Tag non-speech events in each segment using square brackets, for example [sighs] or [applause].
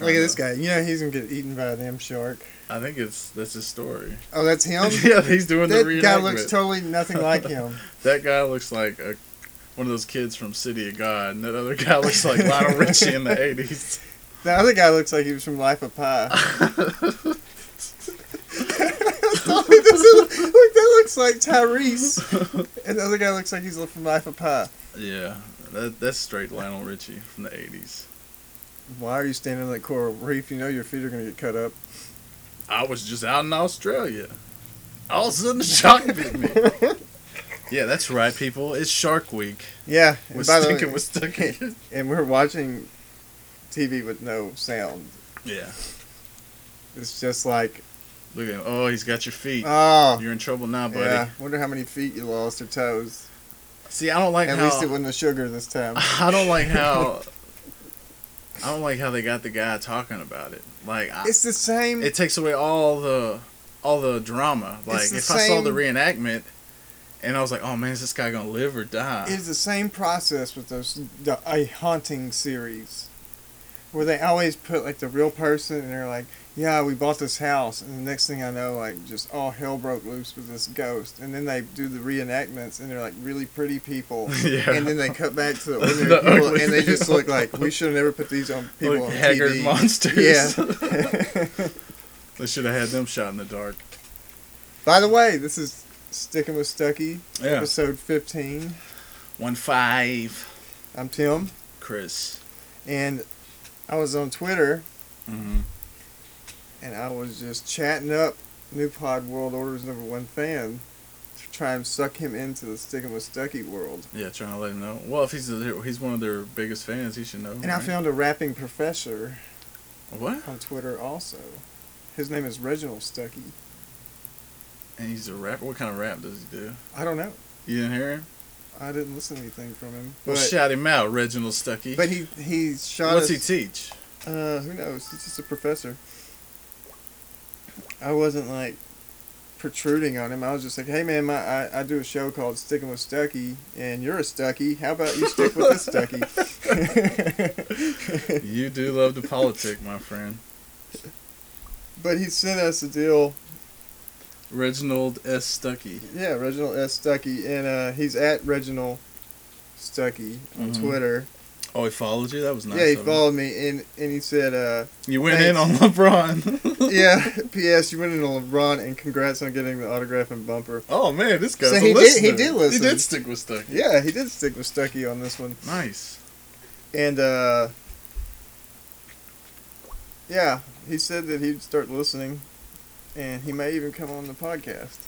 Look at this guy. You know he's gonna get eaten by a damn shark. I think it's that's his story. Oh, that's [laughs] him. yeah, he's doing the that guy looks totally nothing like [laughs] him. that guy looks like a one of those kids from City of God, and that other guy looks like Lionel [laughs] Richie in the eighties. The other guy looks like he was from Life of Pi. Totally look, that looks like Tyrese, and the other guy looks like he's from Life of Pi. yeah, that, that's straight Lionel Richie from the eighties. Why are you standing on that coral reef? You know your feet are gonna get cut up. I was just out in Australia. All of a sudden, a shark bit me. [laughs] Yeah, that's right, people. It's Shark Week. Yeah, and We're by the way- sticking with [laughs] sticking. and we're watching TV with no sound. yeah. It's just like, Look at him. Oh, he's got your feet. oh, You're in trouble now, buddy. yeah. Wonder how many feet you lost or toes. See, I don't like At how. least it wasn't the sugar this time. [laughs] I don't like how. I don't like how they got the guy talking about it. Like, I, It's the same. it takes away all the all the drama. Like, the if I saw the reenactment, and I was like, "Oh man, is this guy gonna live or die?" It's the same process with those the, a haunting series, where they always put like the real person, and they're like, "Yeah, we bought this house," and the next thing I know, like just all hell broke loose with this ghost, and then they do the reenactments, and they're like really pretty people, [laughs] yeah. and then they cut back to the [laughs] ordinary The people, ugly and they just look like we should have never put these on people Like on haggard TV. monsters. Yeah. [laughs] they should have had them shot in the dark. By the way, this is sticking with Stuckey, Yeah. episode fifteen. One five. I'm Tim, Chris. and I was on Twitter. Mm-hmm. And I was just chatting up New Pod World Order's number one fan to try and suck him into the sticking with Stuckey world. Yeah, trying to let him know. Well, if he's a, he's one of their biggest fans, he should know. And I found a rapping professor what? on Twitter also. His name is Reginald Stucky. And he's a rapper. What kind of rap does he do? I don't know. You didn't hear him? I didn't listen to anything from him. Well, shout him out, Reginald Stuckey. but he he shot What's us. he teach? Uh, who knows? He's just a professor. I wasn't like protruding on him. I was just like, hey man, my I, I do a show called Sticking with Stuckey, and you're a Stucky. How about you stick with this Stucky? [laughs] You do love the politic, my friend. but he sent us a deal. Reginald S. Stucky. Yeah, Reginald S. Stucky, and uh, he's at Reginald Stucky on Mhm. Twitter. Oh, he followed you? That was nice. yeah, he followed me, and and he said, uh, You went in on LeBron. [laughs] yeah, [laughs] P.S. You went in on LeBron, and congrats on getting the autograph and bumper. Oh man, this guy's So he did- he did listen. He did stick with Stuckey. Yeah, he did stick with Stuckey on this one. Nice. And uh yeah, he said that he'd start listening and he may even come on the podcast.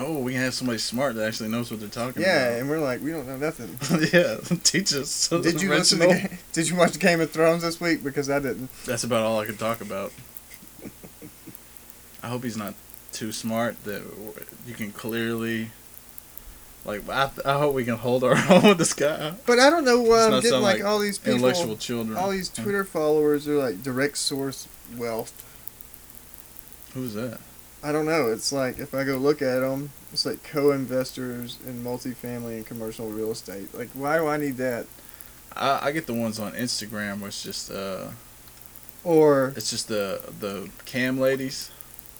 Oh, we can have somebody smart that actually knows what they're talking about. Yeah, and we're like, we don't know nothing. [laughs] yeah, [laughs] teach us. Did you listen to Did you watch Game of Thrones this week because I didn't. That's about all I could talk about. I hope he's not too smart that you can clearly. Like I, I hope we can hold our [laughs] own with this guy. But I don't know why I'm getting like, like all these people, Intellectual children. all these Twitter followers are like direct source wealth. Who's that? I don't know. It's like if I go look at them, it's like co-investors in multifamily and commercial real estate. Like, why do I need that? I, I get the ones on Instagram where it's just uh Or it's just the the cam ladies.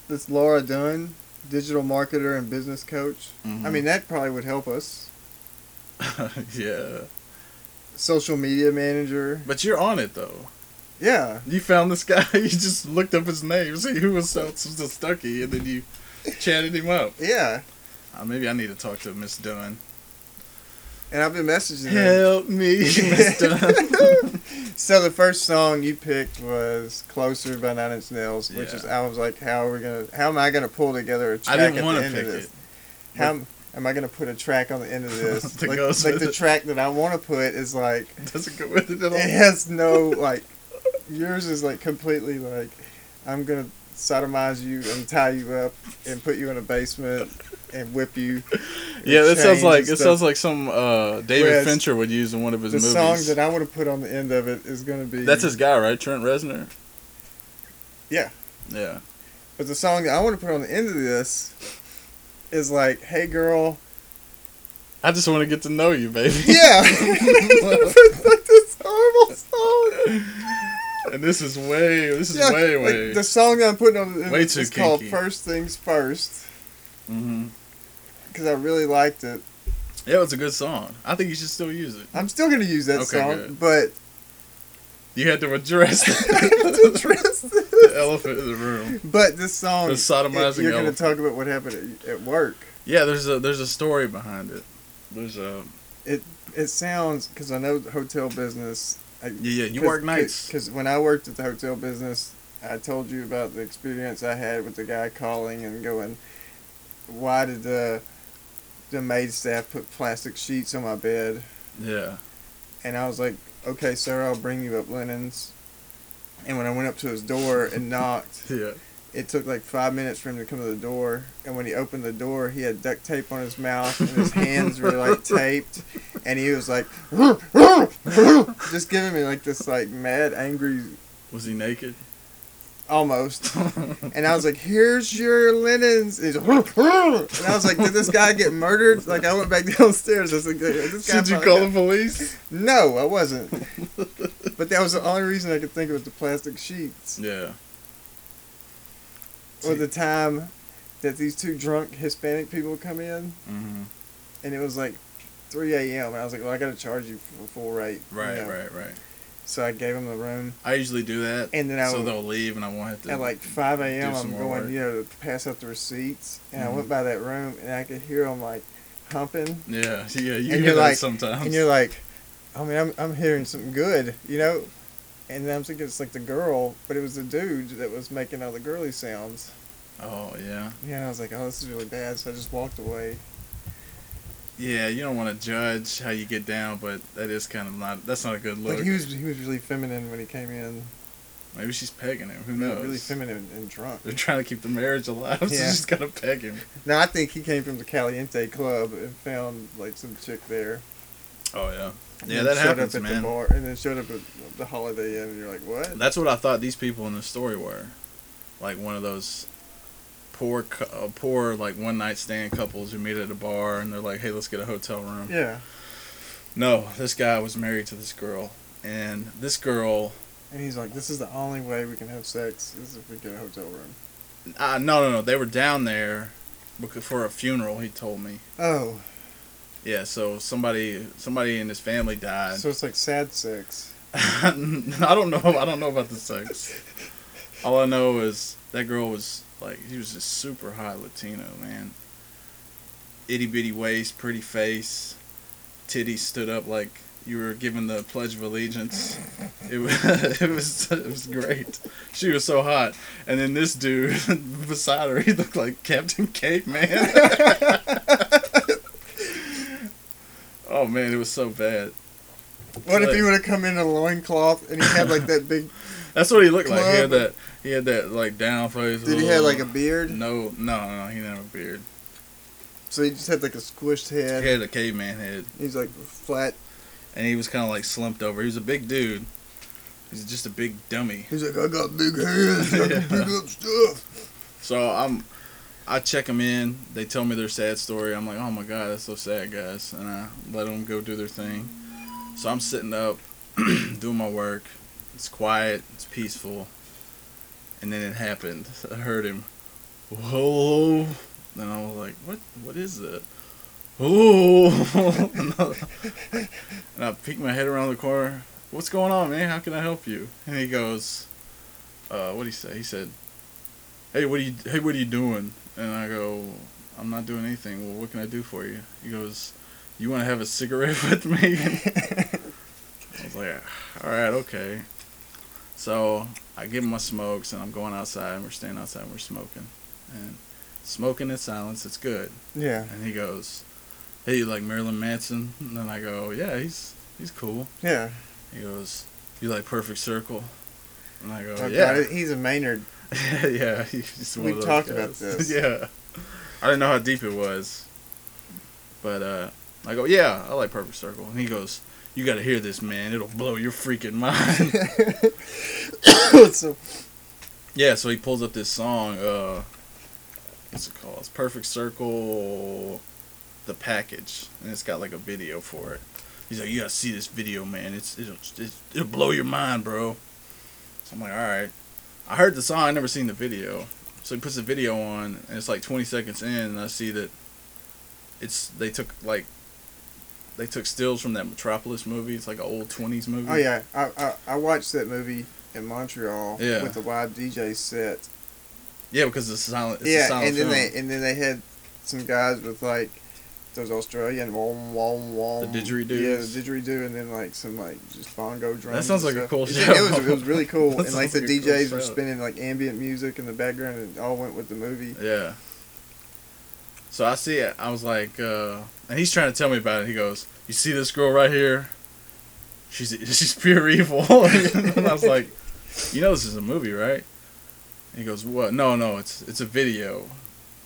this Laura Dunn, digital marketer and business coach. I Mhm. mean, that probably would help us. [laughs] yeah, Social media manager. but you're on it though. Yeah. You found this guy. [laughs] You just looked up his name, see who was so, Stucky, and then you chatted him up. Yeah. Uh, maybe I need to talk to Miss Dunn. And I've been messaging. Help me, [laughs] Miss Dunn. [laughs] So the first song you picked was "Closer" by Nine Inch Nails, which Yeah. is I was like, how are we gonna? How am I gonna pull together a track didn't at want the to end pick of this? it. How am- am I gonna put a track on the end of this? Like like the it. track that I want to put is like Doesn't go with it at all. it has no like. Yours is like completely like, I'm gonna sodomize you and tie you up and put you in a basement and whip you. [laughs] Yeah, that sounds like and it sounds like some uh, David Whereas Fincher would use in one of his the movies. song that I want to put on the end of it is gonna be That's his guy, right? Trent Reznor. Yeah. Yeah. But the song that I want to put on the end of this is like, "Hey girl, I just want to get to know you, baby. yeah." [laughs] [laughs] like this horrible song. And this is way. This is Yeah, way, like, way. the song that I'm putting on Way too is called. First Things First hmm because I really liked it. Yeah, it's a good song. I think you should still use it. I'm still gonna use that Okay, song, good. but You had to address [laughs] to address [laughs] the elephant in the room. But this song, The sodomizing it- you're gonna talk about what happened at, at work. Yeah, there's a there's a story behind it. There's a It sounds because I know the hotel business. I, yeah yeah. You work nights. Because when I worked at the hotel business, I told you about the experience I had with the guy calling and going, "Why did the the maid staff put plastic sheets on my bed?" Yeah. And I was like, "Okay, sir, I'll bring you up linens." And when I went up to his door and [laughs] knocked, Yeah. it took like five minutes for him to come to the door. And when he opened the door, he had duct tape on his mouth and his hands were like [laughs] taped. And he was like, [laughs] just giving me like this like mad, angry, Was he naked? almost. [laughs] And I was like, "Here's your linens." And, like, [laughs] and I was like, "Did this guy get murdered?" Like I went back downstairs. I was like, "This guy." Did you call got-" the police? No, I wasn't. but that was the only reason I could think of was the plastic sheets. Yeah. Or the time that these two drunk Hispanic people come in, hmm and it was like 3 a.m. I was like, "Well, I got to charge you for full rate." you Right, know? right, right. So I gave them the room, I usually do that, and then I so would- they'll leave, and I won't have to. at like 5 a.m. I'm going, work. you know, to pass out the receipts, and I Mhm. went by that room, and I could hear them like humping, yeah, [laughs] yeah. You And hear that like- sometimes. and you're like, I mean, I'm I'm hearing something good, you know. And then I'm thinking it's like the girl, but it was the dude that was making all the girly sounds. oh yeah, Yeah, I was like, oh, this is really bad. So I just walked away. Yeah. You don't want to judge how you get down, but that is kind of not. That's not a good look. But he was he was really feminine when he came in. Maybe she's pegging him. Who knows? Really feminine and drunk. They're trying to keep the marriage alive, [laughs] so Yeah. she's gotta peg him. No, I think he came from the Caliente Club and found like some chick there. Oh yeah, and yeah. That happens, up at man. The bar, and then showed up at the Holiday Inn, and you're like, what? That's what I thought these people in the story were, like one of those poor, uh, poor like one night stand couples who meet at a bar and they're like, "Hey, let's get a hotel room." Yeah. No, this guy was married to this girl, and this girl, And he's like, this is the only way we can have sex is if we get a hotel room. uh, no, no, no, they were down there becau- for a funeral. He told me. Oh, Yeah, so somebody, somebody in his family died. so it's like sad sex. [laughs] I don't know. I don't know about the sex. [laughs] All I know is that girl was like, she was just super hot Latino man. Itty bitty waist, pretty face, titties stood up like you were giving the Pledge of Allegiance. It was, [laughs] it was, it was great. She was so hot, and then this dude [laughs] beside her, he looked like Captain Caveman. [laughs] oh man, it was so bad. What if he would have come in a loincloth and he had like that big That's what he looked like. He had that. He had that like down face. Did he have like a beard? No, no, no. He didn't have a beard. So he just had like a squished head. He had a caveman head, He's like flat. and he was kind of like slumped over. He was a big dude. He's just a big dummy. He's like, I got big hands. I can [laughs] pick up stuff. So I'm, I check them in. They tell me their sad story. I'm like, oh my god, that's so sad, guys. And I let them go do their thing. So I'm sitting up, [clears throat] doing my work. It's quiet. It's peaceful. And then it happened. I heard him. Whoa. And I was like, what? What is that? Oh. [laughs] and I- and I peek my head around the corner. What's going on, man? How can I help you? And he goes, uh, what did he say? He said, hey, what are you, hey, what are you doing? And I go, I'm not doing anything. Well, what can I do for you? He goes, you want to have a cigarette [laughs] with me? I was like, all right, okay. So I give him my smokes, and I'm going outside, and we're staying outside, and we're smoking, and smoking in silence. It's good. Yeah, And he goes, hey, you like Marilyn Manson? And then I go, yeah, he's he's cool. yeah. He goes, you like Perfect Circle? And I go, yeah. He's a Maynard. [laughs] yeah, he's one We've of those talked about this. [laughs] yeah, I didn't know how deep it was, but uh, I go, yeah, I like Perfect Circle, and he goes, you got to hear this, man. It'll blow your freaking [laughs] mind. so, yeah, so he pulls up this song. Uh, what's it called? It's Perfect Circle, the package, and it's got like a video for it. He's like, you gotta see this video, man. It's it'll it's, it'll blow your mind, bro. So I'm like, all right. I heard the song, I never seen the video. So he puts the video on, and it's like 20 seconds in, and I see that it's they took like they took stills from that Metropolis movie. It's like an old 20s movie. oh yeah, I, I I watched that movie in Montreal Yeah. with the live DJ set. Yeah, because it's silent. It's a yeah, silent and then film. they and then they had some guys with like those Australian wom wom wom. The didgeridoos? Yeah, the didgeridoo, and then like some like just bongo drums. That sounds like a cool show. It was it was really [laughs] cool, and like the like a cool DJs were spinning like ambient music in the background, and it all went with the movie. Yeah. So I see it. I was like, uh, and he's trying to tell me about it. He goes, "You see this girl right here? She's [laughs] she's pure evil." [laughs] and I was like, "You know this is a movie, right?" And he goes, "What? No, no, it's it's a video."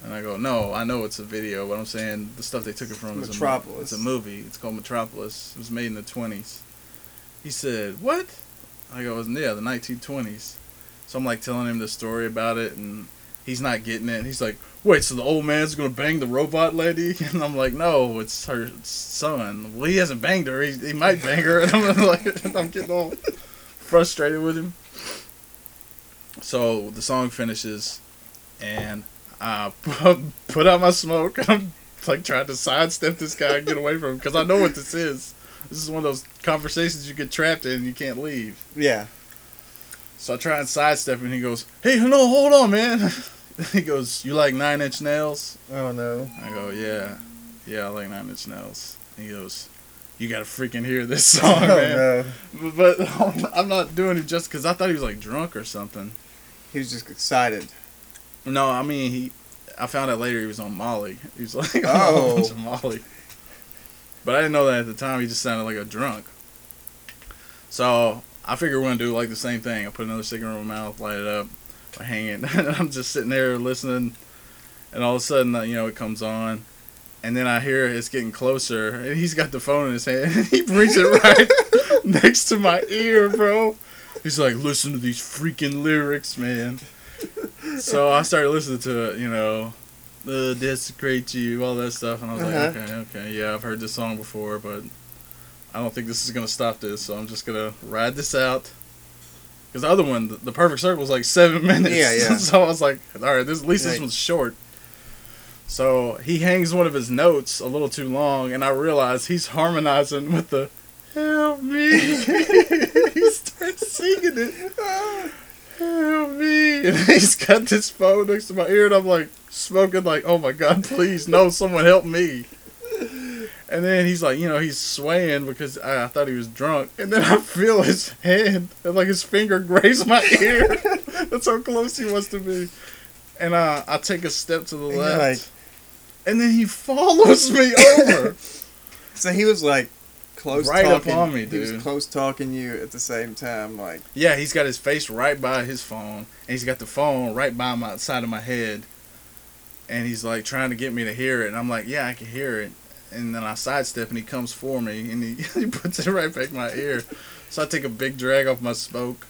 And I go, "No, I know it's a video, but I'm saying the stuff they took it from is a it's a movie. It's called Metropolis. It was made in the 20s." He said, "What?" I go, "Yeah, the 1920s." So I'm like telling him the story about it, and he's not getting it. He's like, "Wait, so the old man's gonna bang the robot lady?" [laughs] And I'm like, "No, it's her son. Well, he hasn't banged her. He, he might bang her." [laughs] And I'm like, [laughs] I'm getting all frustrated with him. So the song finishes, and I put out my smoke. I'm like trying to sidestep this guy and get away from him because I know what this is. This is one of those conversations you get trapped in and you can't leave. Yeah, So I try and sidestep him, and he goes, "Hey, no, hold on, man." [laughs] he goes, "You like Nine Inch Nails?" oh no, I go, "Yeah, yeah, I like Nine Inch Nails." He goes, "You gotta freaking hear this [laughs] song, oh man." no, [laughs] But I'm not doing it just because I thought he was like drunk or something. he was just excited. No, I mean he. I found out later he was on Molly. He was like oh. on Oh. of Molly. But I didn't know that at the time. He just sounded like a drunk. So I figured we're gonna do like the same thing. I put another cigarette in my mouth, light it up, I hang it, [laughs] and I'm just sitting there listening. And all of a sudden, uh, you know, it comes on, and then I hear it's getting closer, and he's got the phone in his hand, [laughs] and he brings it right [laughs] next to my ear, bro. He's like, "Listen to these freaking lyrics, man." So I started listening to it, you know, uh, desecrate you, all that stuff, and I was Uh-huh. like, okay, okay, yeah, I've heard this song before, but I don't think this is gonna stop this, so I'm just gonna ride this out. Because the other one, the, the perfect circle, was like seven [laughs] minutes. Yeah, yeah. [laughs] so I was like, all right, this at least this Right. one's short. So he hangs one of his notes a little too long, and I realize he's harmonizing with the "Help me." [laughs] he starts singing it. Help me! And he's got this phone next to my ear, and I'm like smoking, like, oh my god, please, no, someone help me. And then he's like, you know, he's swaying because I, I thought he was drunk. And then I feel his hand, and like his finger [laughs] graze my ear. [laughs] That's how close he was to me. And uh, I take a step to the And left, like- and then he follows me over. [laughs] So he was like close Right up talking. on me, dude. He was close talking you at the same time. Like Yeah, he's got his face right by his phone, and he's got the phone right by my side of my head, and he's like trying to get me to hear it, and I'm like, yeah, I can hear it, and then I sidestep, and he comes for me, and he, [laughs] he puts it right back in my ear, so I take a big drag off my smoke,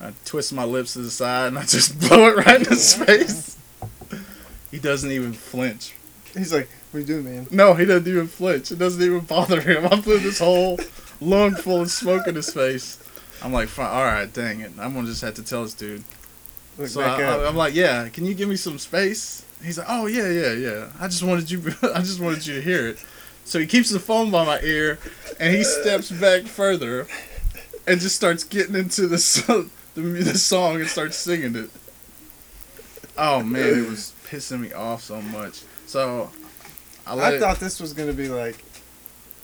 I twist my lips to the side, and I just [laughs] blow it right in his [laughs] face. He doesn't even flinch. he's like, "What you doing, man?" No, he doesn't even flinch. It doesn't even bother him. I blew this whole lung full of smoke in his face. I'm like, fine, all right, dang it. I'm gonna just have to tell this dude. Look So back I, up. I, am like, yeah, can you give me some space? He's like, oh yeah, yeah, yeah. I just wanted you, I just wanted you to hear it. So he keeps the phone by my ear, and he steps back further, and just starts getting into the so- the, the song and starts singing it. Oh man, it was pissing me off so much. So I I it, thought this was gonna be like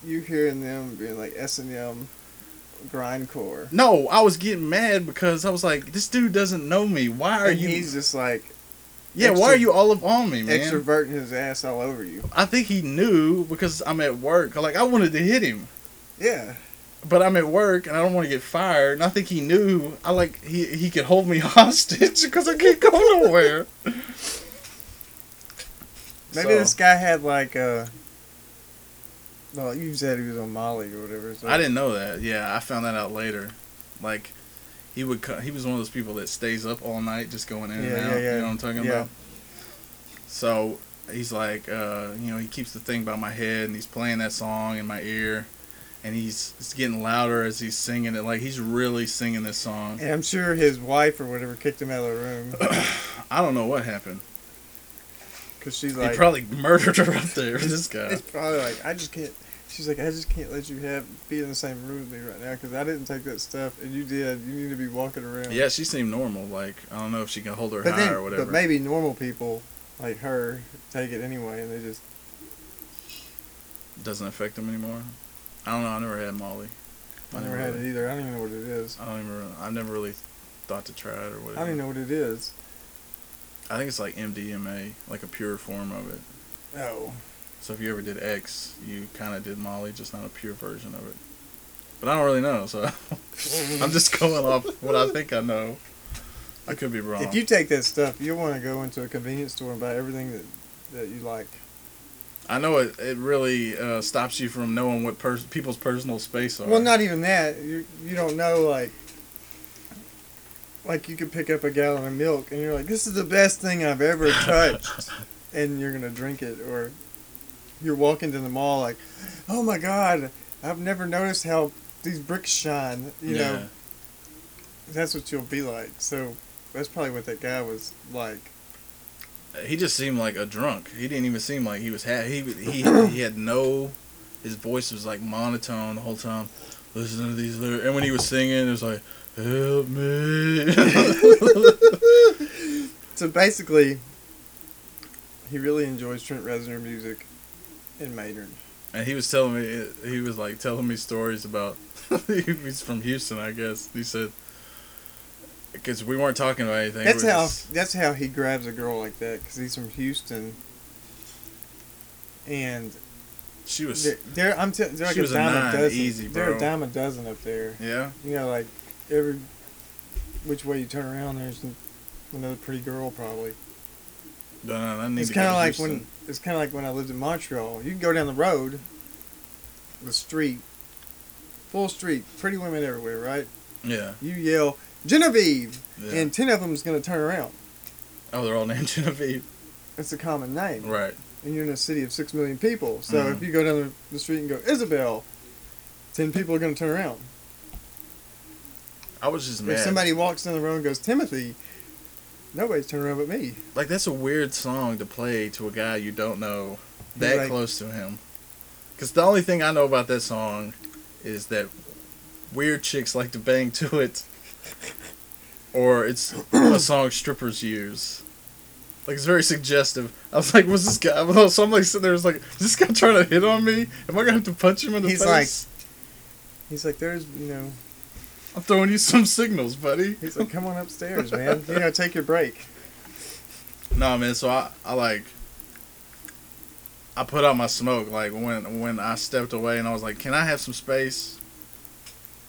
you hearing them being like S and M grindcore. no, I was getting mad because I was like, this dude doesn't know me. Why are and you? he's just like yeah, why are you all up on me, man? extroverting his ass all over you. I think he knew because I'm at work. Like I wanted to hit him, Yeah. but I'm at work and I don't want to get fired. And I think he knew. I like he he could hold me [laughs] hostage because I can't go nowhere. Maybe So, this guy had like uh well, you said he was on Molly or whatever. So I didn't know that. Yeah, I found that out later. Like he would. co- He was one of those people that stays up all night just going in and out. yeah, yeah. You know what I'm talking Yeah. about? So he's like, uh, you know, he keeps the thing by my head and he's playing that song in my ear. And he's it's getting louder as he's singing it. Like he's really singing this song. And I'm sure his wife or whatever kicked him out of the room [coughs] I don't know what happened. because she's like, he probably [laughs] murdered her up there. This guy. it's probably like, I just can't. She's like, I just can't let you have be in the same room with me right now because I didn't take that stuff and you did. You need to be walking around. Yeah, she seemed normal. Like I don't know if she can hold her but high then, or whatever. but maybe normal people like her take it anyway and they just Doesn't affect them anymore. I don't know. I never had Molly. I never had it either. I don't even know what it is. I don't even. re- I never really thought to try it or whatever. I don't even know what it is. I think it's like MDMA, like a pure form of it. Oh, So if you ever did X, you kind of did Molly, just not a pure version of it. But I don't really know, so [laughs] I'm just going off what I think I know. I could be wrong. if you take that stuff, you'll want to go into a convenience store and buy everything that that you like. I know it, it really uh, stops you from knowing what pers- people's personal space are. Well, not even that. You you don't know like. Like you could pick up a gallon of milk and you're like, "This is the best thing I've ever [laughs] touched," and you're gonna drink it, or you're walking to the mall like, "Oh my god, I've never noticed how these bricks shine." You know, that's what you'll be like. So that's probably what that guy was like. He just seemed like a drunk. He didn't even seem like he was ha- he he he [clears throat] had no. His voice was like monotone the whole time. Listening to these lyrics, and when he was singing, it was like, "Help me." [laughs] So basically, he really enjoys Trent Reznor music in Maynard. and he was telling me he was like telling me stories about. [laughs] he's from Houston, I guess. He said because we weren't talking about anything. That's how just- that's how he grabs a girl like that because he's from Houston. And she was. they're, they're I'm t- they're like She a was a dime a nine, dozen. easy, They're bro. a dime a dozen up there. Yeah. You know, like every which way you turn around, there's another pretty girl probably. No, I need It's kind of like when it's kind of like when I lived in Montreal. You can go down the road, the street, full street, pretty women everywhere, right? Yeah. You yell Genevieve, yeah. and ten of them is gonna turn around. oh, they're all named [laughs] Genevieve. It's a common name, Right. and you're in a city of six million people. So Mhm. if you go down the, the street and go Isabel, ten people are gonna turn around. I was just mad. If somebody walks down the road and goes Timothy, nobody's turning around but me. Like that's a weird song to play to a guy you don't know that Right. close to him. Because the only thing I know about that song is that weird chicks like to bang to it, [laughs] or it's a song strippers use. Like it's very suggestive. I was like, "Was this guy?" [laughs] So I'm like sitting there, was like, "Is this guy trying to hit on me? Am I gonna have to punch him in the He's face?" He's like, there's, you know, I'm throwing you some signals, buddy. he's like, come on upstairs, man. You know, take your break. No, man. So I, I like. I put out my smoke like when when I stepped away and I was like, "Can I have some space?"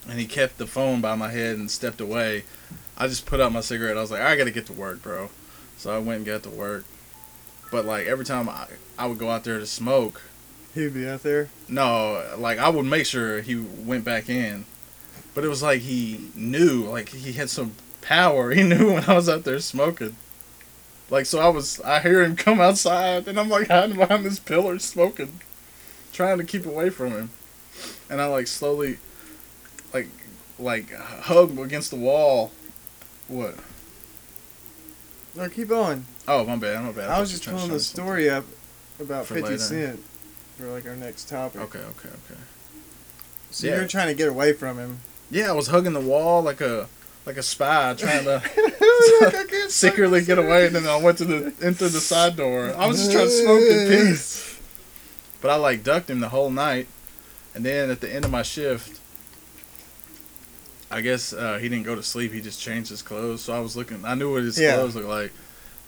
And he kept the phone by my head and stepped away. I just put out my cigarette. I was like, "I got to get to work, bro." So I went and got to work. But like every time I I would go out there to smoke, He'd be out there. no, like I would make sure he went back in. But it was like he knew, like he had some power. [laughs] He knew when I was out there smoking. Like so I was I hear him come outside and I'm like hiding behind this pillar smoking. Trying to keep away from him. And I like slowly like like hug against the wall. What? No, keep going. Oh my bad, my bad. I was just you were pulling trying the to show me story up about For 50 later. Cent for like our next topic. Okay, okay, okay. So Yeah. you're trying to get away from him. Yeah, I was hugging the wall like a like a spy trying to Like, [laughs] [laughs] secretly get away, and then I went to the into the side door. I was just trying to smoke in [laughs] peace, but I like ducked him the whole night, and then at the end of my shift, I guess uh, he didn't go to sleep. He just changed his clothes, so I was looking. I knew what his Yeah. clothes looked like.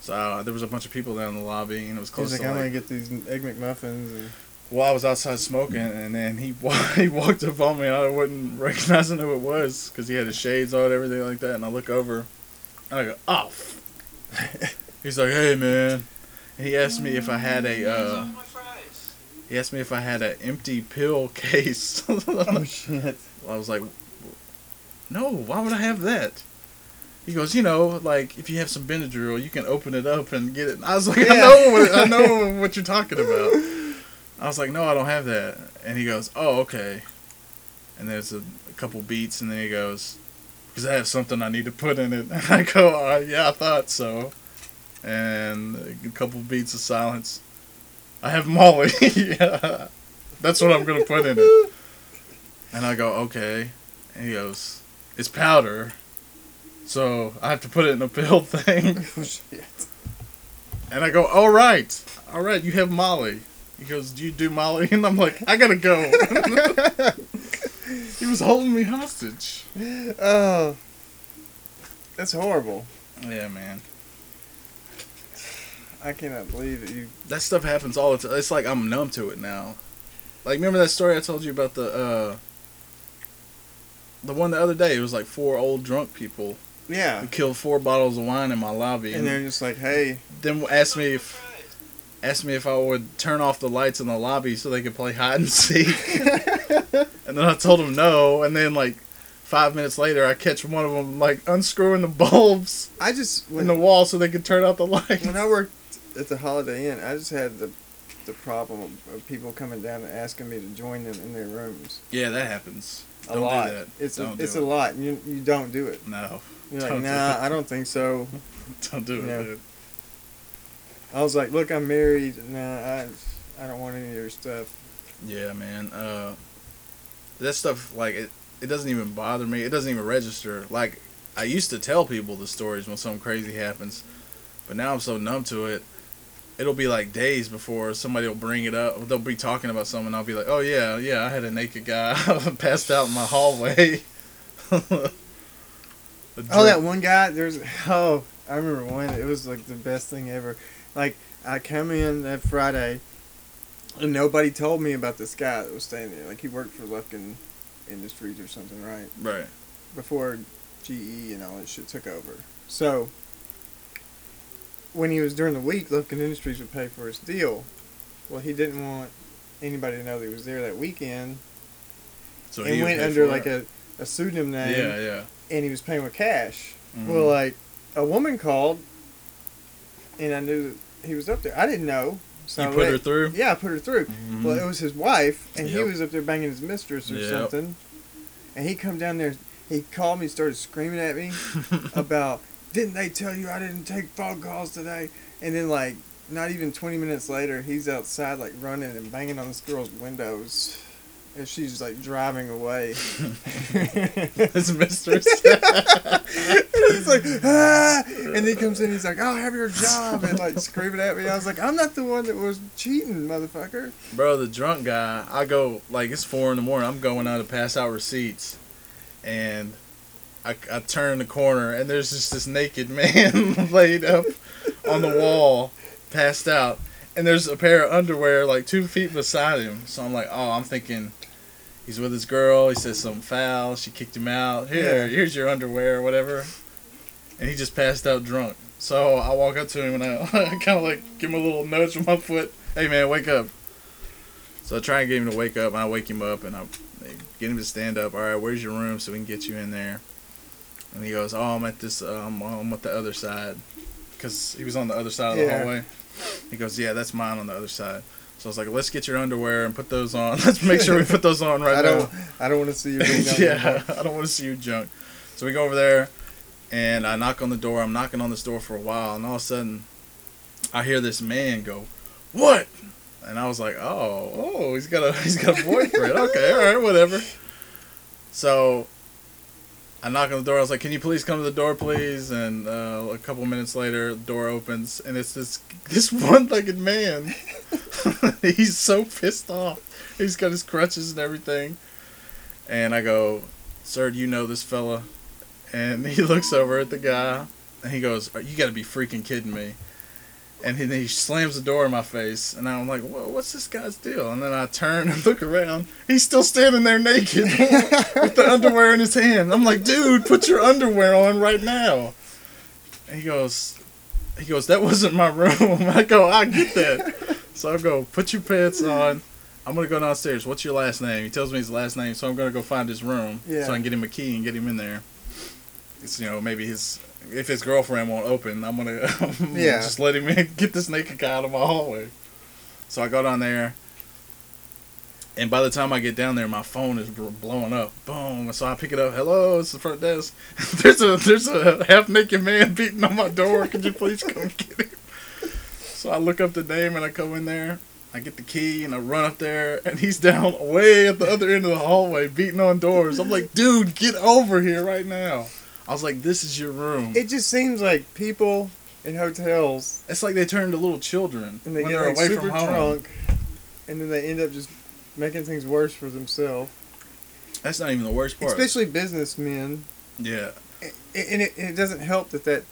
So uh, there was a bunch of people down in the lobby, and it was He's close like, to I'm like. gonna get these egg McMuffins. And Well, I was outside smoking, and then he wa- [laughs] he walked up on me, and I wasn't recognizing who it was because he had his shades on, and everything like that. And I look over, and I go, "Oh." [laughs] He's like, "Hey, man." And he asked me if I had a. Uh, he asked me if I had an empty pill [laughs] case. oh shit! I was like, "No, why would I have that?" He goes, "You know, like if you have some Benadryl, you can open it up and get it." And I was like, "I know, what, I know what you're talking about." I was like, "No, I don't have that." And he goes, "Oh, okay." And there's a, a couple beats, and then he goes, "Because I have something I need to put in it." And [laughs] I go, uh, "Yeah, I thought so." And a couple beats of silence. I have Molly. [laughs] yeah, that's what I'm gonna put in it. And I go, "Okay." And he goes, "It's powder." So I have to put it in a pill [laughs] thing. Oh shit! And I go, all right, all right, you have Molly. He goes, do you do Molly? [laughs] And I'm like, I gotta go. [laughs] he was holding me hostage. Oh, that's horrible. Yeah, man. I cannot believe that you. That stuff happens all the time. It's like I'm numb to it now. Like, remember that story I told you about the, uh, the one the other day? It was like four old drunk people Yeah. who killed four bottles of wine in my lobby. And they're just like, hey, then asked me if asked me if I would turn off the lights in the lobby so they could play hide and seek. [laughs] and then I told them no. And then like five minutes later, I catch one of them like unscrewing the bulbs I just when in the wall so they could turn out the lights. when I worked at the Holiday Inn, I just had the the problem of, people coming down and asking me to join them in their rooms. Yeah, that happens. A Don't lot. do that. It's Don't a, it's it. a lot. And you you don't do it. No, You're like, nah. I don't think so. [laughs] don't do it. I was like, look, I'm married. Nah, I I don't want any of your stuff. Yeah, man. Uh, that stuff like it. It doesn't even bother me. It doesn't even register. Like I used to tell people the stories when something crazy happens, but now I'm so numb to it. It'll be like days before somebody will bring it up. They'll be talking about something. I'll be like, "Oh yeah, yeah, I had a naked guy [laughs] passed out in my hallway." [laughs] Oh, that one guy. There's oh, I remember one. It was like the best thing ever. Like I come in that Friday, and nobody told me about this guy that was staying there. Like he worked for Lufkin Industries or something, right? right. Before GE and all that shit took over. So when he was during the week, Lufkin Industries would pay for his deal. Well, he didn't want anybody to know that he was there that weekend, So and he went under like a, a pseudonym name. yeah, yeah. and he was paying with cash. Mhm. Well, like a woman called, and I knew he was up there. I didn't know. So you I put her through. Yeah, I put her through. Mhm. Well, it was his wife, and he was up there banging his mistress or Yep. something. And he come down there. He called me, started screaming at me [laughs] about, "Didn't they tell you I didn't take phone calls today?" And then like. Not even 20 minutes later, he's outside, like running and banging on this girl's windows as she's like driving away. [laughs] His [laughs] mistress. [laughs] And he's like, ah! And he comes in, he's like, I'll have your job, and like screaming at me. I was like, I'm not the one that was cheating, motherfucker. Bro, the drunk guy, I go, like, it's four in the morning. I'm going out to pass out receipts. And I, I turn the corner, and there's just this naked man laid up on the wall, passed out. and there's a pair of underwear like two feet beside him. So I'm like, oh, I'm thinking he's with his girl. He says something foul. She kicked him out. Here, Yeah. here's your underwear or whatever. And he just passed out drunk. So I walk up to him and I [laughs] kind of like give him a little nudge with my foot. Hey man, wake up. So I try and get him to wake up, and I wake him up, and I get him to stand up. All right, where's your room so we can get you in there? And he goes, "Oh, I'm at this. Um, I'm at the other side, because he was on the other side of the Yeah. hallway." He goes, "Yeah, that's mine on the other side." So I was like, "Let's get your underwear and put those on. [laughs] Let's make sure we put those on right I now." don't. I don't want to see you. [laughs] yeah, [laughs] I don't want to see you junk. So we go over there, and I knock on the door. I'm knocking on this door for a while, and all of a sudden, I hear this man go, "What?" And I was like, "Oh, oh, he's got a he's got a boyfriend. okay, all right, whatever." So I knock on the door. I was like, "Can you please come to the door, please?" And uh, a couple minutes later, the door opens, and it's this this one-legged man. [laughs] He's so pissed off. He's got his crutches and everything. And I go, "Sir, do you know this fella?" And [laughs] he looks over at the guy, and he goes, "You got to be freaking kidding me!" And he, he slams the door in my face, and I'm like, "Wha- "What's this guy's deal?" And then I turn and [laughs] look around. He's still standing there naked with the underwear in his hand. I'm like, "Dude, put your underwear on right now." And he goes, "He goes, that wasn't my room." I go, "I get that." So I go, "Put your pants on." I'm gonna go downstairs. What's your last name? He tells me his last name, so I'm gonna go find his room Yeah. so I can get him a key and get him in there. It's you know maybe his if his girlfriend won't open, I'm gonna [laughs] Yeah. just let him in, [laughs] get this naked guy out of my hallway. So I go down there, and by the time I get down there, my phone is blowing up. Boom! So I pick it up. Hello, it's the front desk. [laughs] there's a there's a half naked man beating on my door. Could you please come get him? So I look up the name and I go in there. I get the key and I run up there, and he's down way at the other end of the hallway beating on doors. I'm like, dude, get over here right now. I was like, this is your room. It just seems like people in hotels It's like they turn to little children and they when get they're like away super from home. drunk, and then they end up just making things worse for themselves. That's not even the worst part. Especially businessmen. yeah, And it, it doesn't help that that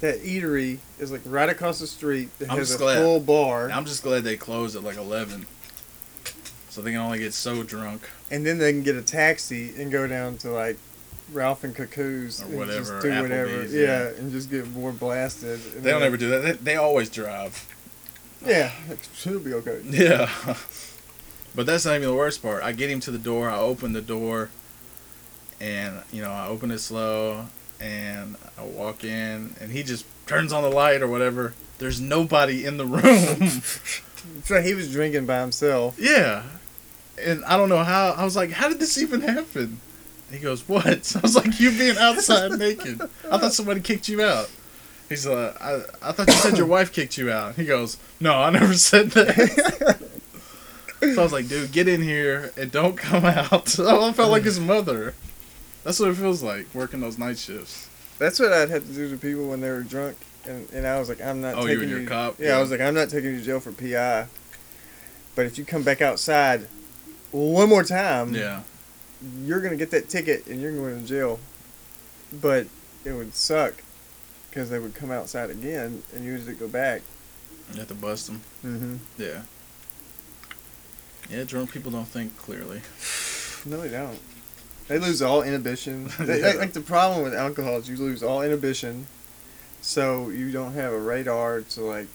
that eatery is like right across the street that I'm has a glad- full bar, I'm just glad they closed at like 11, so they can only get so drunk. and then they can get a taxi and go down to like Ralph and Kacoo's Or and whatever, just do whatever, yeah, yeah. and just get more blasted. And They don't ever do that. They, they always drive. Yeah, it should be okay. [laughs] Yeah. but that's not even the worst part. I get him to the door. I open the door, and you know I open it slow, and I walk in, and he just turns on the light or whatever. There's nobody in the room. [laughs] So he was drinking by himself. yeah, and I don't know how. I was like, how did this even happen? He goes, what? [laughs] I was like, you being outside naked. I thought somebody kicked you out. He's like, I, I thought you said your wife kicked you out. He goes, no, I never said that. [laughs] So I was like, dude, get in here and don't come out. So I felt like his mother. That's what it feels like working those night shifts. That's what I'd have to do to people when they were drunk, and, and I was like, I'm not. Oh, you taking and your you, cop? Yeah, Yeah. I was like, I'm not taking you to jail for PI. But if you come back outside one more time, Yeah. you're gonna get that ticket and you're going to jail. But it would suck because they would come outside again and you would go back. You have to bust them. Mm-hmm. Yeah. Yeah, drunk people don't think clearly. [sighs] No, they don't. They lose all inhibition. [laughs] They- Yeah. like, the problem with alcohol is you lose all inhibition, so you don't have a radar to like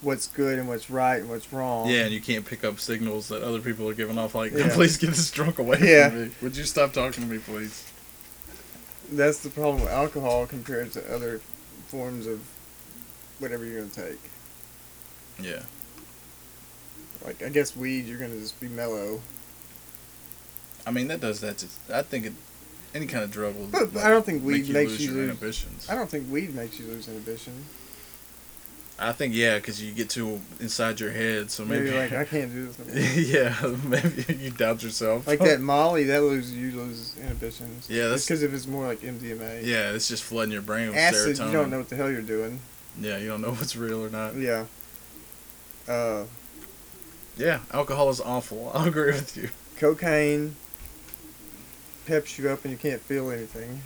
what's good and what's right and what's wrong. Yeah, and you can't pick up signals that other people are giving off, like, [laughs] Yeah. please get this drunk away Yeah. from me. Would you stop talking to me, please? That's the problem with alcohol compared to other forms of whatever you're gonna take. Yeah. Like I guess weed, you're gonna just be mellow. I mean, that does that. To, I think it, any kind of drug will. But like, I don't think make weed you makes lose you lose. inhibitions. I don't think weed makes you lose inhibition. I think yeah, because you get too inside your head, so maybe, Maybe like I [laughs] can't do this. [laughs] Yeah, maybe you doubt yourself. like that [laughs] Molly, that loses you lose inhibitions. Yeah, that's- because if it's more like MDMA. Yeah, it's just flooding your brain with Acid, serotonin. you don't know what the hell you're doing. Yeah, you don't know what's real or not. Yeah. Uh, Yeah, alcohol is awful. I'll agree with you. cocaine peps you up and you can't feel anything.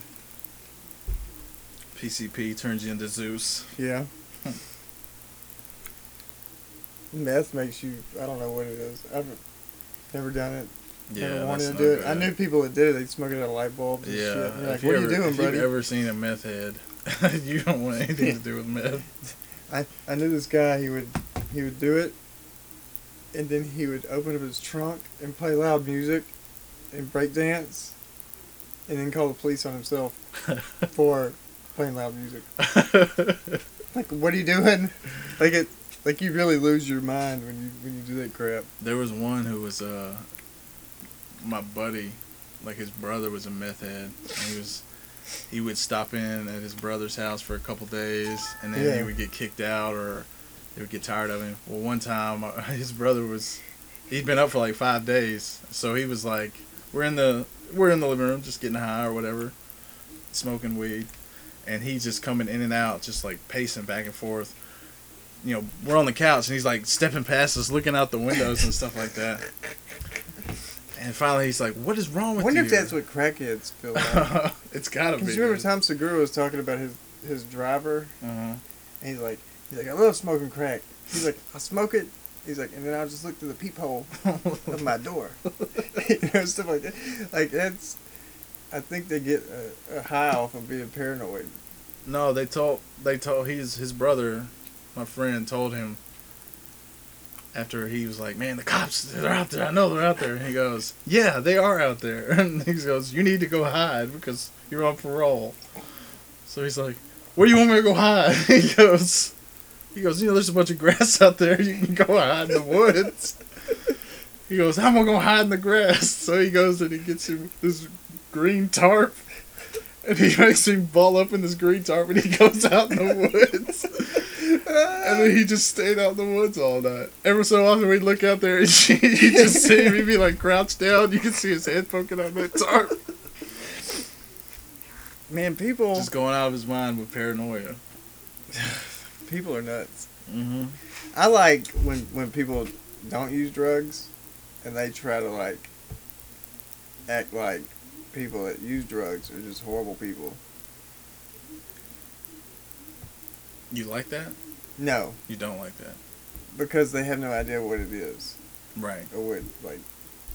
PCP turns you into Zeus. Yeah. [laughs] Meth makes you. I don't know what it is. I've never done it. Yeah, never wanted to do it. I knew people that did it. They'd smoke it out of light bulbs and Yeah, shit. And like, if what are you doing, if buddy? you've ever seen a meth head, [laughs] you don't want anything to do with meth. [laughs] I, I knew this guy. He would he would do it, and then he would open up his trunk and play loud music, and break dance, and then call the police on himself [laughs] for playing loud music. [laughs] Like, what are you doing? Like it, like you really lose your mind when you when you do that crap. There was one who was uh my buddy, like his brother was a meth head. And he was he would stop in at his brother's house for a couple days, and then he would get kicked out or they would get tired of him. Well, one time uh, [laughs] his brother was he'd been up for like five days, so he was like, we're in the we're in the living room just getting high or whatever, smoking weed, and he's just coming in and out, just like pacing back and forth. You know, we're on the couch and he's like stepping past us, looking out the windows and stuff like that. [laughs] And finally, he's like, "What is wrong I with wonder you?" if that's what crackheads feel [laughs] like. it's gotta be. Because you remember. Tom Segura was talking about his his driver, Uh-huh. and he's like, he's like, I love smoking crack. He's like, I smoke it. He's like, and then I'll just look through the peephole [laughs] of my door, [laughs] you know, stuff like that. Like that's, I think they get a, a high off of being paranoid. No, they told they told he's his brother, my friend told him after he was like, "Man, the cops they're out there. I know they're out there." And he goes, "Yeah, they are out there." [laughs] And he goes, "You need to go hide because you're on parole." So he's like, "Where do you want me to go hide?" He goes, "He goes, you know, there's a bunch of grass [laughs] out there. You can go hide in the woods." He goes, "How am I gonna hide in the grass?" So he goes and he gets him this green tarp. And he [laughs] makes him ball up in this green tarp and he goes out in the woods. and then he just stayed out in the woods all night. Every so often we'd look out there and [laughs] you just see him, he'd be like crouched down. You can see his head poking out that tarp. Man, people Just going out of his mind with paranoia. People are nuts. Mm-hmm. I like when when people don't use drugs, and they try to like act like people that use drugs are just horrible people. You like that? No, You don't like that? because they have no idea what it is Right. or what like.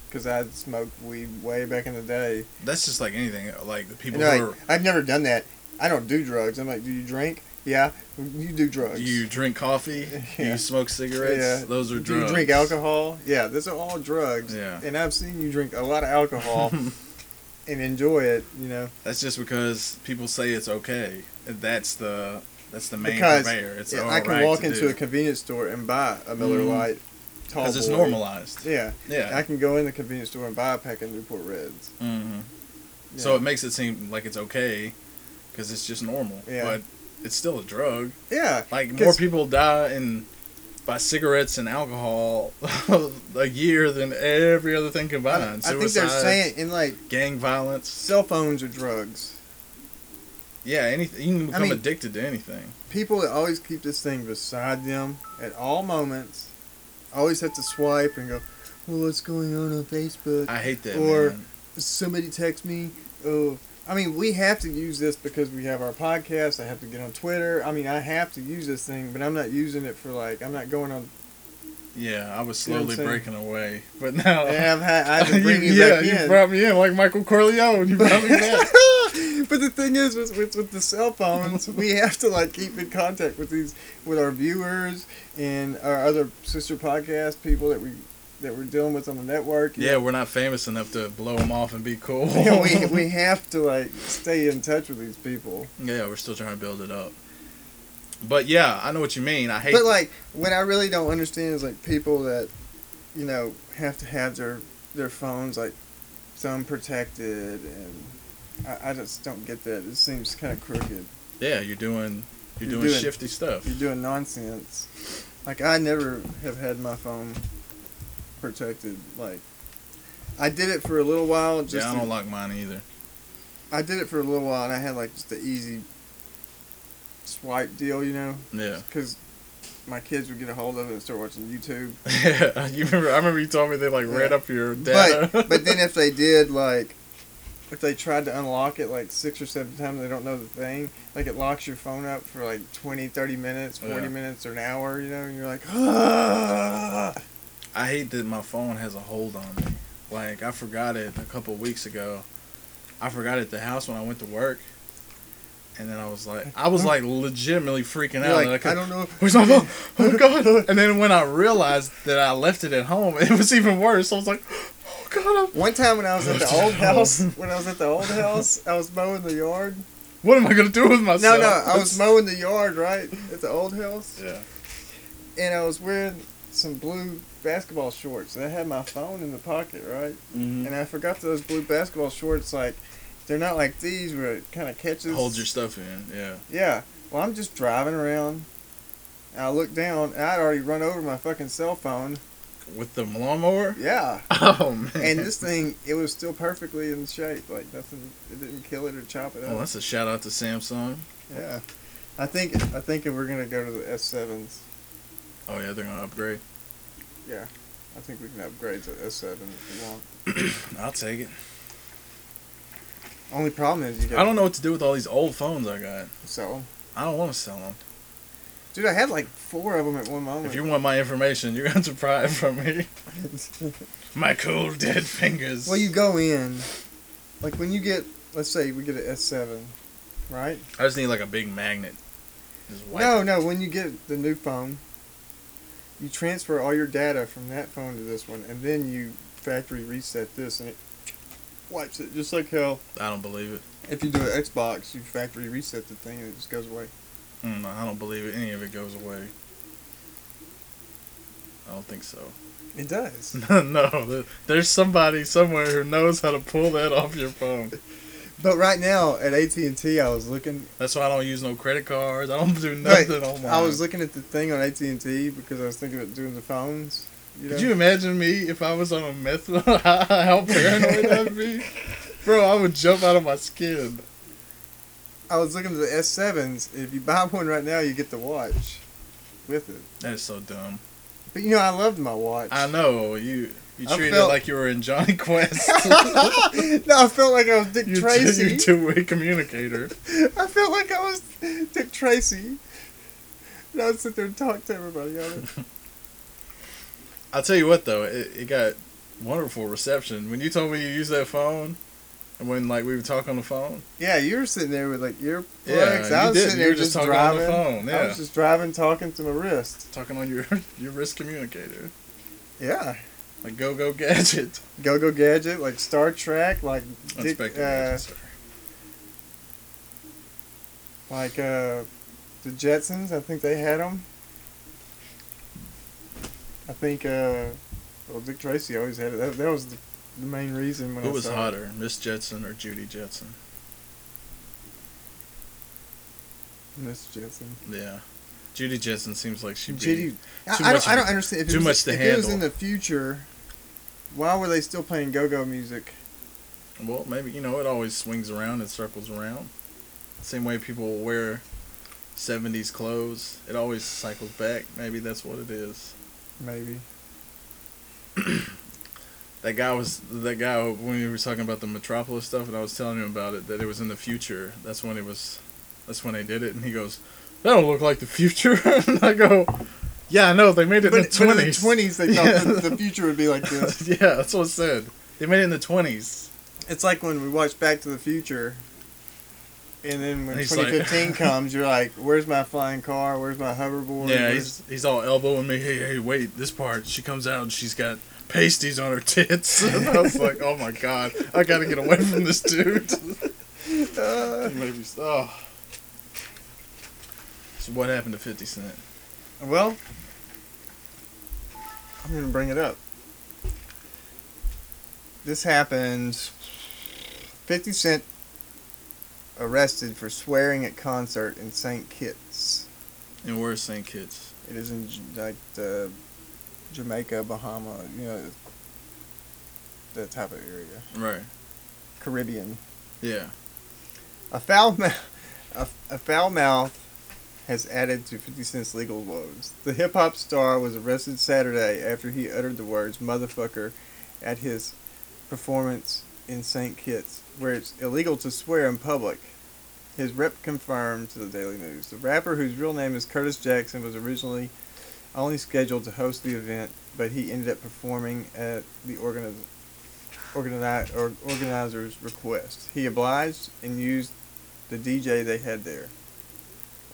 Because I smoked weed way back in the day. That's just like anything. Like the people who like, I've never done that. I don't do drugs. I'm like, do you drink? Yeah, you do drugs. you drink coffee, [laughs] Yeah. you smoke cigarettes, Yeah. those are do drugs. you drink alcohol? Yeah, those are all drugs. Yeah. And I've seen you drink a lot of alcohol [laughs] and enjoy it. You know. That's just because people say it's okay. That's the that's the main Because purveyor. It's Yeah, I can right walk into do. a convenience store and buy a Miller Mhm. Lite tall because it's normalized. Yeah, Yeah. I can go in the convenience store and buy a pack of Newport Reds. hmm Yeah. So it makes it seem like it's okay because it's just normal. Yeah. But it's still a drug. yeah, Like more people die in by cigarettes and alcohol [laughs] a year than every other thing I, combined. I think they're saying in like gang violence. cell phones are drugs. Yeah, anything. You can become mean- addicted to anything. People that always keep this thing beside them at all moments always have to swipe and go, "Well, what's going on on Facebook?" I hate that. Or- man. somebody text me. Oh, I mean, we have to use this because we have our podcast. I have to get on Twitter. I mean, I have to use this thing, but I'm not using it for like I'm not going on. Yeah, I was You know slowly breaking away, but now And I've had I had to [laughs] bring you, yeah, back you in. brought me in like Michael Corleone. You brought me back. [laughs] but the thing is, with, with with the cell phones, we have to like keep in contact with these with our viewers and our other sister podcast people that we that we're dealing with on the network. yeah, we're not famous enough to blow them off and be cool. [laughs] Yeah, we [laughs] we have to like stay in touch with these people. Yeah, we're still trying to build it up. But yeah, I know what you mean. I hate. But like, what I really don't understand is like people that, you know, have to have their their phones like thumb protected, and I, I just don't get that. It seems kind of crooked. yeah, you're doing you're, You're doing, doing- shifty stuff. You're doing nonsense. Like I never have had my phone protected. Like, I did it for a little while. Just yeah, I don't like mine either. I did it for a little while, and I had like just the easy swipe deal, you know, Yeah, because my kids would get a hold of it and start watching YouTube. yeah. [laughs] You remember? I remember you told me they like read Yeah. up your data. But but then [laughs] if they did like if they tried to unlock it like six or seven times, they don't know the thing. Like it locks your phone up for like 20, 30 minutes, 40 Yeah. minutes, or an hour, you know, and you're like, ah. I hate that my phone has a hold on me. Like I forgot it a couple weeks ago. I forgot it at the house when I went to work, and then I was like, I was like legitimately freaking You're out. like, and I, don't know. Where's my phone? [laughs] Oh god! And then when I realized that I left it at home, [laughs] it was even worse. I was like, oh god! I'm- One time when I was at the old [laughs] house, when I was at the old house, I was mowing the yard. What am I gonna do with myself? No, no, I was mowing the yard right at the old house, Yeah. and I was wearing some blue basketball shorts. And I had my phone in the pocket, right? Mm-hmm. And I forgot those blue basketball shorts. Like, they're not like these where it kind of catches. Hold your stuff in. Yeah. Yeah. Well, I'm just driving around. And I look down, and I'd already run over my fucking cell phone. With the lawnmower. Yeah. [laughs] Oh man. And this thing, it was still perfectly in shape. Like nothing, it didn't kill it or chop it up. Oh, that's a shout out to Samsung. Yeah. I think I think if we're gonna go to the S sevens, Oh yeah, they're gonna upgrade. Yeah, I think we can upgrade to S seven if we want. [coughs] I'll take it. Only problem is you I don't know what to do with all these old phones I got. sell them. I don't want to sell them. Dude, I had like four of them at one moment. If you want my information, you're going to pry it from me. [laughs] My cold dead fingers. well, you go in, like when you get, let's say we get an S seven, right? I just need like a big magnet. No, it. no. When you get the new phone, you transfer all your data from that phone to this one, and then you factory reset this, and it wipes it. Just like how I don't believe it. if you do an Xbox, you factory reset the thing, and it just goes away. Mm, I don't believe it. Any of it goes away. I don't think so. It does. [laughs] no, there's somebody somewhere who knows how to pull that off your phone. [laughs] But right now at AT and T, I was looking. That's why I don't use no credit cards. I don't do Right, nothing on I was looking at the thing on AT and T because I was thinking of doing the phones. You know? Could you imagine me if I was on a meth? [laughs] how paranoid that'd be, bro! I would jump out of my skin. I was looking at the S sevens. If you buy one right now, you get the watch with it. That is so dumb. But you know, I loved my watch. I know you. You I treated felt- it like you were in Johnny [laughs] Quest. no, I felt like I was Dick you Tracy. you two-way communicator. I felt like I was Dick Tracy. And I would sit there and talk to everybody on it. [laughs] I'll tell you what though, it, it got wonderful reception when you told me you used that phone, and when like we would talk on the phone. Yeah, you were sitting there with like earplugs. Yeah, I you was did. sitting there just just, talking on the driving. phone, I was just driving, talking to my wrist. Talking on your [laughs] your wrist communicator, Yeah. Like Go Go Gadget. [laughs] Go Go Gadget, like Star Trek, like Dick, uh, like uh, the Jetsons. I think they had them. I think uh, well, Dick Tracy always had it. That, that was the, the main reason when Who I was it. hotter, Miss Jetson or Judy Jetson? Miss Jetson. Yeah, Judy Jetson seems like she'd be. Judy, I, I, don't, I don't understand. If too was, much to if it was in the future, why were they still playing go-go music? Well, maybe you know it always swings around and circles around. Same way people wear '70s clothes, it always cycles back. Maybe that's what it is. Maybe. [clears throat] That guy was that guy when we were talking about the Metropolis stuff, and I was telling him about it that it was in the future. That's when it was. That's when they did it, and he goes, "That don't look like the future." [laughs] and I go, "Yeah, I know. They made it But, in the in the twenties. twenties, they thought Yeah. that the future would be like this. [laughs] yeah, that's what I said. They made it in the twenties. It's like when we watch Back to the Future, and then when He's like- 2015 [laughs] comes, you're like, "Where's my flying car? Where's my hoverboard?" Yeah, Where's- he's he's all elbowing me. Hey, hey, wait! This part, she comes out and she's got pasties on her tits. [laughs] And I was like, oh my god, I gotta get away from this dude. Uh, me- oh. So what happened to Fifty Cent? well, I'm gonna bring it up. This happened. 50 Cent arrested for swearing at concert in St. Kitts. And where's St. Kitts? It is in like the Jamaica, Bahama, you know, that type of area, Right. Caribbean. Yeah. A foul mouth, a, a foul mouth has added to 50 Cent's legal woes. The hip hop star was arrested Saturday after he uttered the words "motherfucker" at his performance in St. Kitts, where it's illegal to swear in public. His rep confirmed to the Daily News. The rapper, whose real name is Curtis Jackson, was originally only scheduled to host the event, but he ended up performing at the organiz- organi- or organizer's request. He obliged and used the DJ they had there.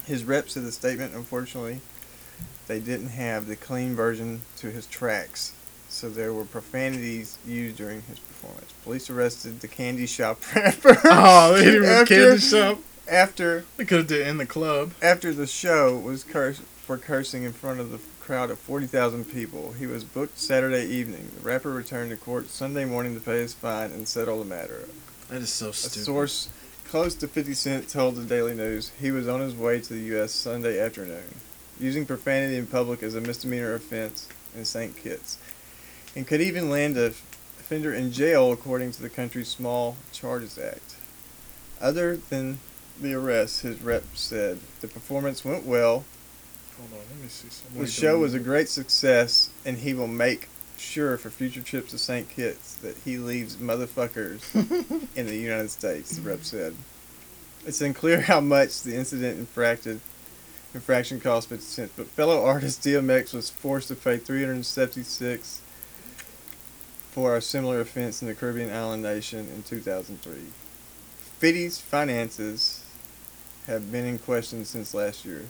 His reps said the statement, unfortunately, they didn't have the clean version to his tracks, so there were profanities used during his performance. Police arrested the candy shop [laughs] rapper. Oh, they didn't after, candy shop. After They could have did it in the club. after the show was cursed for cursing in front of the crowd of 40,000 people. He was booked Saturday evening. The rapper returned to court Sunday morning to pay his fine and settle the matter. That is so A stupid. source close to 50 Cent told the Daily News he was on his way to the U.S. Sunday afternoon. Using profanity in public is a misdemeanor offense in St. Kitts and could even land a offender in jail according to the country's Small Charges Act. Other than the arrest, his rep said the performance went well. Hold on, let me see some. The show was a great success, and he will make sure for future trips to St. Kitts that he leaves motherfuckers [laughs] in the United States, the rep said. It's unclear how much the incident infracted infraction cost 50 cents, but fellow artist DMX was forced to pay 376 for a similar offense in the Caribbean island nation in 2003. 50's finances have been in question since last year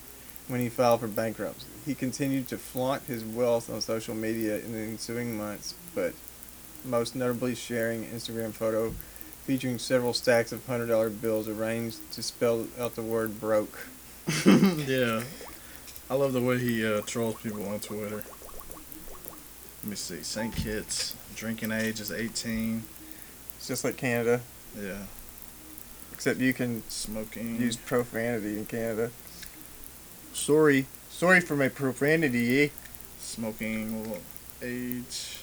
when he filed for bankruptcy. He continued to flaunt his wealth on social media in the ensuing months, but most notably sharing an Instagram photo featuring several stacks of hundred dollar bills arranged to spell out the word broke. [laughs] yeah. I love the way he uh, trolls people on Twitter. Let me see. St. Kitts. Drinking age is 18. It's just like Canada, Yeah. except you can Smoking. use profanity in Canada. Sorry, sorry for my profanity. Eh? Smoking age.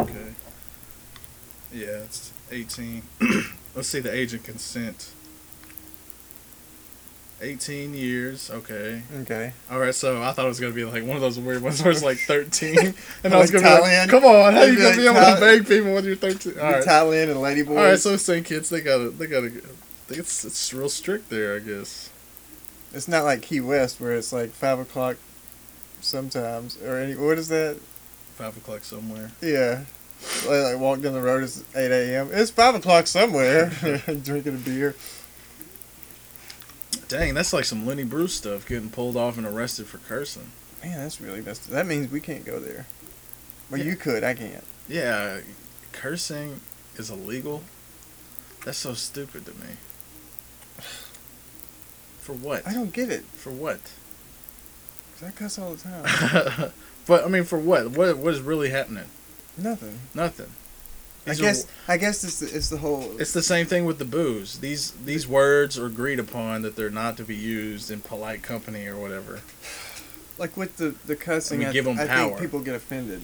Okay. Yeah, it's 18. [clears throat] Let's see the age of consent. 18 years, okay. Okay. Alright, so I thought it was going to be like one of those weird ones where it's like 13. [laughs] And I was Like to be like, come on, how you to be able to Thai- beg people when you're 13? Alright. Thailand and Lady Boys. Alright, so St. Kitts, they got to, they got to, it's, it's real strict there, I guess. it's not like Key West where it's like five o'clock sometimes or any. What is that? 5 o'clock somewhere. Yeah. Like, like walk down the road, it's 8 a.m. It's 5 o'clock somewhere. [laughs] [laughs] Drinking a beer. Dang, that's like some Lenny Bruce stuff, getting pulled off and arrested for cursing. Man, that's really messed up. That means we can't go there. Well, Yeah. you could. I can't. Yeah, cursing is illegal. That's so stupid to me. For what? I don't get it. For what? 'Cause I cuss all the time. [laughs] but I mean, for what? What what is really happening? Nothing. Nothing. I These are- guess. I guess it's the, it's the whole. it's the same thing with the booze. These these words are agreed upon that they're not to be used in polite company or whatever. like with the the cussing. I I, give 'em I power. think people get offended.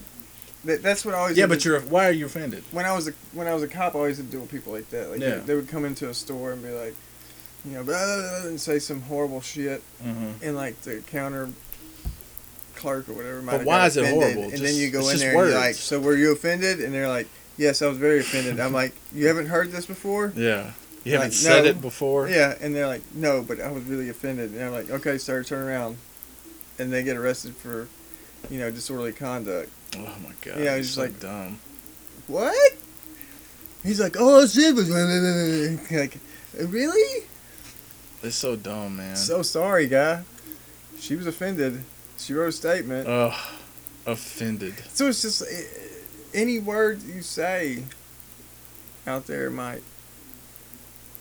That, that's what I always. Yeah, but to- you're why are you offended? when I was a when I was a cop, I always had to deal with people like that. Like Yeah. they, they would come into a store and be like, you know, blah, blah, blah, and say some horrible shit, Mm-hmm. and like the counter clerk or whatever. might But why is it offended, horrible? And Just- then you go in there and you're like, so were you offended? And they're like, yes, I was very offended. I'm like, you haven't heard this before? Yeah, you haven't Like, said no. it before. Yeah, and they're like, no, but I was really offended. And I'm like, okay, sir, turn around. And they get arrested for, you know, disorderly conduct. Oh my god. Yeah, it's so like- dumb. What? He's like, oh shit, was [laughs] like, really? It's so dumb, man. So sorry, guy. She was offended. She wrote a statement. Ugh, offended. so it's just eh, any word you say out there might.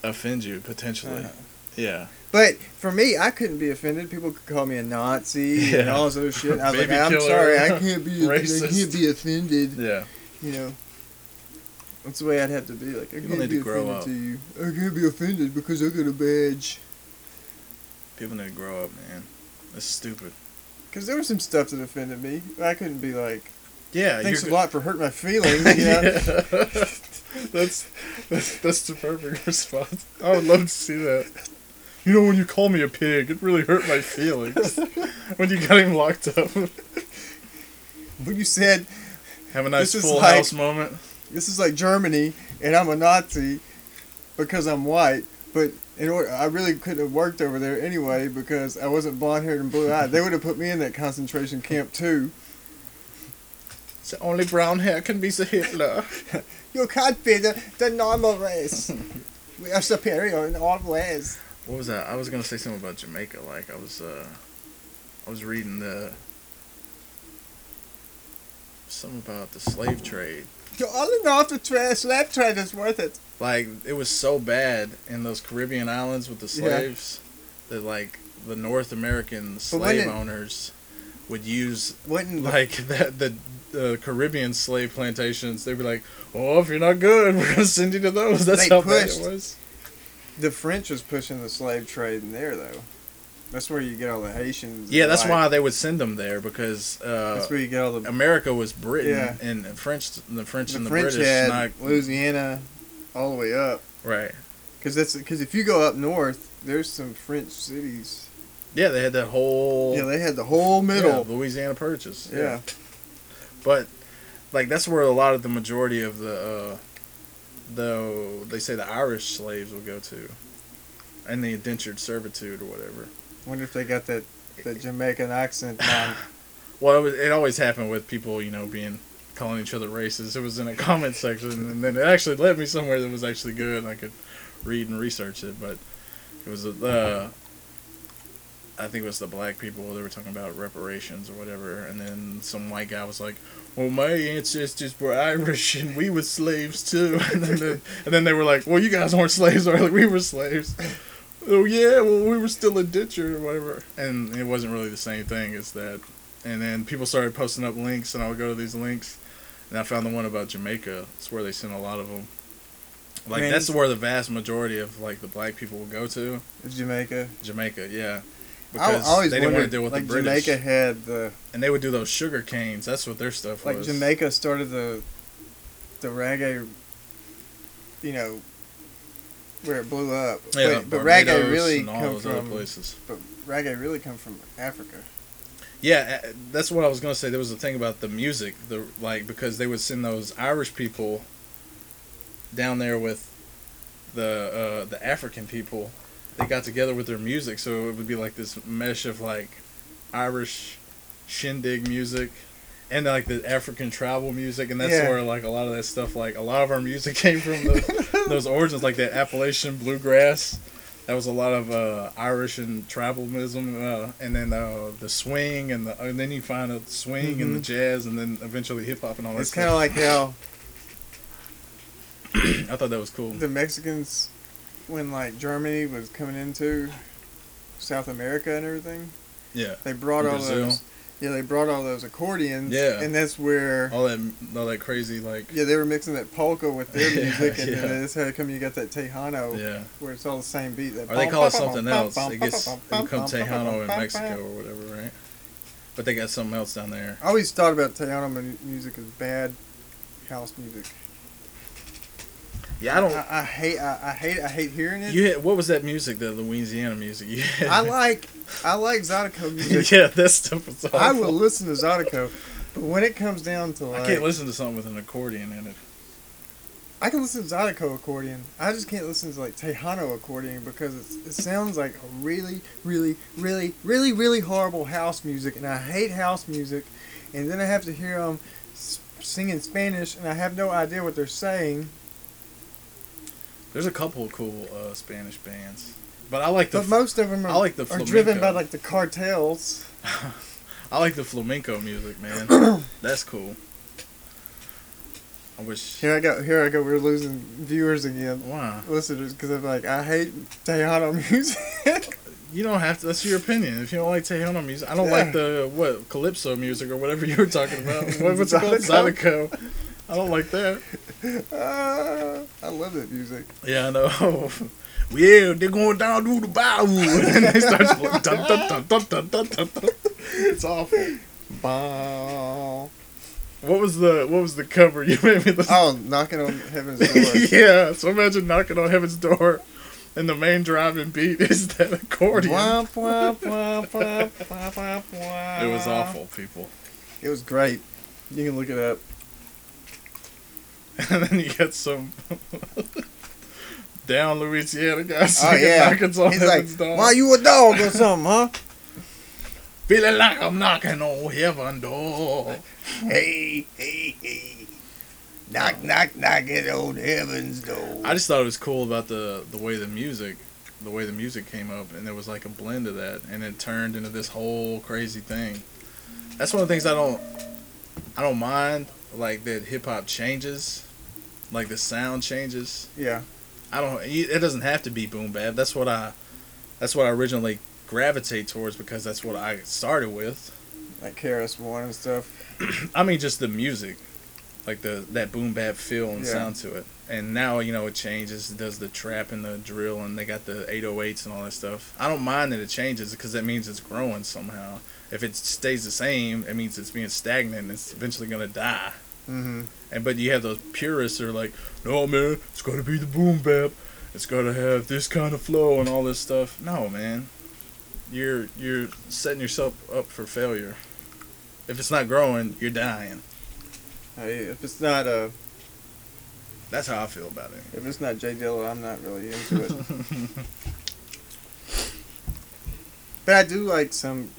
Offend you potentially. uh, Yeah. but for me, I couldn't be offended. People could call me a Nazi and all this other shit. I was like, I'm killer. sorry, I can't be, [laughs] I can't be offended. Yeah. You know, that's the way I'd have to be. Like, I People can't need be to grow offended up. to you. I can't be offended because I got a badge. People need to grow up, man. That's stupid. Because there was some stuff that offended me. I couldn't be like, Yeah. thanks a lot for hurting my feelings. Know? [laughs] yeah. that's, that's that's the perfect response. I would love to see that. You know, when you call me a pig, it really hurt my feelings. [laughs] when you got him locked up. when you said Have a nice full like- house moment. this is like Germany and I'm a Nazi because I'm white, but in order I really couldn't have worked over there anyway because I wasn't blonde haired and blue eyed. They would have put me in that concentration camp too. So only brown hair can be the Hitler. [laughs] You can't be the, the normal race. [laughs] we are superior in all ways. What was that? I was gonna say something about Jamaica. Like I was, uh, I was reading the something about the slave trade. You're all in all the tra- slave trade is worth it. Like it was so bad in those Caribbean islands with the Yeah. slaves that like the North American slave it- owners would use Wouldn't like that [laughs] the the Caribbean slave plantations. They'd be like, "Oh, if you're not good, [laughs] we're gonna send you to those." That's They how bad it was. the French was pushing the slave trade in there though. That's where you get all the Haitians. Yeah, that's like, why they would send them there because uh, That's where you get all the America was Britain Yeah. and French, the French the and the French British, had not Louisiana all the way up. right. Because that's because if you go up north, there's some French cities. Yeah, they had that whole Yeah, they had the whole yeah, middle. Louisiana Purchase. Yeah, but like that's where a lot of the majority of the uh, the they say the Irish slaves will go to, and the indentured servitude or whatever. wonder if they got that that Jamaican accent on. [laughs] Well, it, was, it always happened with people, you know, being calling each other racist. It was in a comment section, and then it actually led me somewhere that was actually good, and I could read and research it. But it was uh, I think it was the black people. They were talking about reparations or whatever, and then some white guy was like, "Well, my ancestors were Irish, and we were slaves too." [laughs] And then, the, and then they were like, "Well, you guys weren't slaves, or like [laughs] we were slaves." [laughs] Oh yeah, well we were still a ditcher or whatever, and it wasn't really the same thing as that and then people started posting up links, and I would go to these links, and I found the one about Jamaica. It's where they sent a lot of them. Like Man, that's where the vast majority of like the black people will go to Jamaica. Jamaica. Yeah, I always they didn't want to deal with like the British, Jamaica had the and they would do those sugar canes. That's what their stuff like was. Like Jamaica started the the reggae, you know, where it blew up. yeah, but, but reggae really come from places. but reggae really come from Africa. Yeah, that's what I was gonna say. There was a thing about the music, the like because they would send those Irish people down there with the uh, the African people. They got together with their music, so it would be like this mesh of like Irish shindig music and like the African travel music, and that's Yeah. where like a lot of that stuff, like a lot of our music [laughs] came from the, [laughs] those origins, like that Appalachian bluegrass. That was a lot of uh, Irish and tribalism, uh, and then uh, the swing, and the and then you find the swing and the jazz, and then eventually hip hop and all that. Mm-hmm. It's kind of like how [coughs] I thought that was cool. the Mexicans, when like Germany was coming into South America and everything, Yeah, they brought all Brazil. those. Yeah, they brought all those accordions. Yeah. and that's where. all that, all that crazy like. Yeah, they were mixing that polka with their [laughs] Yeah, music, and yeah. then that's how come you got that Tejano, Yeah. where it's all the same beat. That Or they call it something else. It gets it becomes Tejano in Mexico or whatever, right? But they got something else down there. I always thought about Tejano music as bad house music. Yeah, I don't. I, I hate. I, I hate. I hate hearing it. You had, what was that music? The Louisiana music. You had? I [laughs] like. I like Zydeco music. yeah, that stuff was awful. I will listen to Zydeco, but when it comes down to like, I can't listen to something with an accordion in it. I can listen to Zydeco accordion. I just can't listen to like Tejano accordion because it's, it sounds like a really, really, really, really, really horrible house music, and I hate house music. And then I have to hear them singing Spanish, and I have no idea what they're saying. There's a couple of cool uh, Spanish bands, but I like the But most of them are, I like the are driven by like the cartels. [laughs] I like the flamenco music, man. [coughs] That's cool. I wish. Here I go. Here I go. We're losing viewers again. Why? Listeners, because I'm like, I hate Tejano [laughs] music. You don't have to. That's your opinion. If you don't like Tejano music, I don't Yeah. like the what calypso music or whatever you were talking about. [laughs] What, what's it called? Zydeco? I don't like that. uh, I love that music. Yeah, I know. [laughs] yeah, they're going down to the bow, [laughs] and then they start dun, dun, dun, dun, dun, dun, dun, dun. It's awful. Bow. What was the What was the cover [laughs] you made me listen? Oh, knocking on heaven's door. yeah, so imagine knocking on heaven's door, and the main driving beat is that accordion. Womp, womp, womp, womp, womp, womp, womp. It was awful, people. It was great. You can look it up. [laughs] and then you get some [laughs] down Louisiana guy Oh singing yeah. Knockings on He's like, Heaven's Door. "Why you a dog or something, huh?" [laughs] Feeling like I'm knocking on heaven door. hey, hey, hey, knock, oh. knock, knocking old heaven's door. I just thought it was cool about the the way the music, the way the music came up, and there was like a blend of that, and it turned into this whole crazy thing. That's one of the things I don't, I don't mind, like that hip hop changes, like the sound changes. yeah, I don't. It doesn't have to be boom bap. That's what I, that's what I originally gravitate towards because that's what I started with. like KRS One and stuff. [clears throat] I mean, just the music, like the that boom bap feel and Yeah. sound to it. And now you know it changes. It does the trap and the drill, and they got the 808s and all that stuff. I don't mind that it changes because that means it's growing somehow. If it stays the same, it means it's being stagnant. and It's eventually gonna die. Mm-hmm. And but you have those purists that are like, no man, it's gotta be the boom bap. It's gotta have this kind of flow and all this stuff. No man, you're you're setting yourself up for failure. If it's not growing, you're dying. If it's not uh, That's how I feel about it. if it's not Jay Dilla, I'm not really into it. [laughs] but I do like some.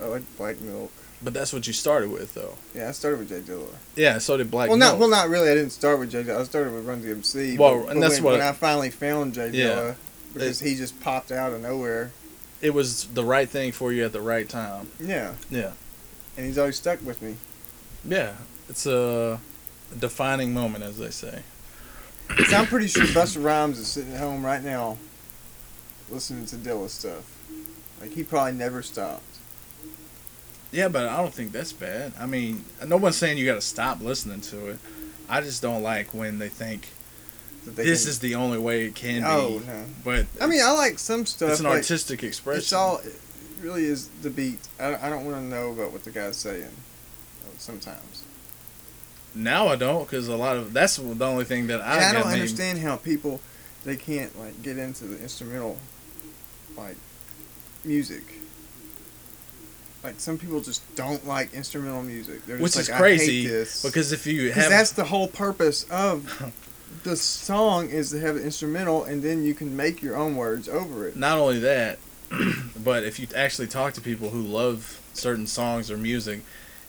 I like Black Milk. But that's what you started with, though. Yeah, I started with Jay Dilla. Yeah, so did Black well, Milk. not well, not really. I didn't start with Jay Dilla. I started with Run DMC. Well, but, and but that's when, what- when I finally found Jay Yeah. Dilla because he just popped out of nowhere. it was the right thing for you at the right time. Yeah, Yeah, and he's always stuck with me. yeah. It's a defining moment, as they say. 'Cause I'm pretty sure Busta Rhymes is sitting at home right now, listening to Dilla stuff. Like he probably never stopped. Yeah, but I don't think that's bad. I mean, no one's saying you got to stop listening to it. I just don't like when they think That they this can- is the only way it can be. Oh be. no! But I mean, I like some stuff. it's an like, artistic expression. It's all. It really is the beat. I, I don't want to know about what the guy's saying. Sometimes. now I don't because a lot of that's the only thing that I, and I don't made- understand how people they can't like get into the instrumental like music. Like some people just don't like instrumental music. They're which just is like, crazy I hate this. because if you have that's the whole purpose of [laughs] the song is to have an instrumental, and then you can make your own words over it. not only that, [clears throat] but if you actually talk to people who love certain songs or music,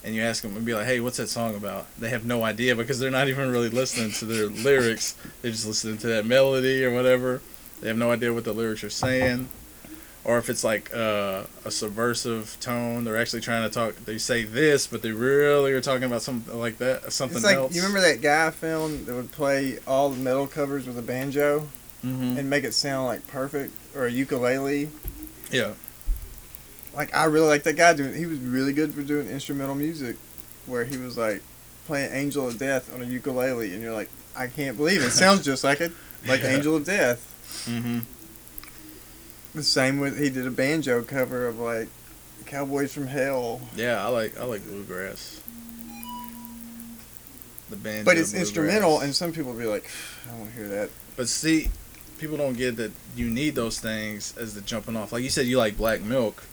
and you ask them and be like, "Hey, what's that song about?" They have no idea because they're not even really listening to their [laughs] lyrics. They're just listening to that melody or whatever. They have no idea what the lyrics are saying. Or if it's like uh, a subversive tone, they're actually trying to talk. They say this, but they really are talking about something like that, something It's like else. you remember that guy I found that would play all the metal covers with a banjo hmm and make it sound like perfect, or a ukulele. Yeah, Like I really like that guy doing. He was really good for doing instrumental music, where he was like playing "Angel of Death" on a ukulele, and you're like, I can't believe it. it sounds [laughs] just like it, like Yeah. "Angel of Death." hmm The same with he did a banjo cover of like "Cowboys from Hell," yeah. I like I like bluegrass. The band, but it's instrumental, and some people be like, I don't want to hear that. But see, people don't get that you need those things as the jumping off. Like you said, you like Black Milk,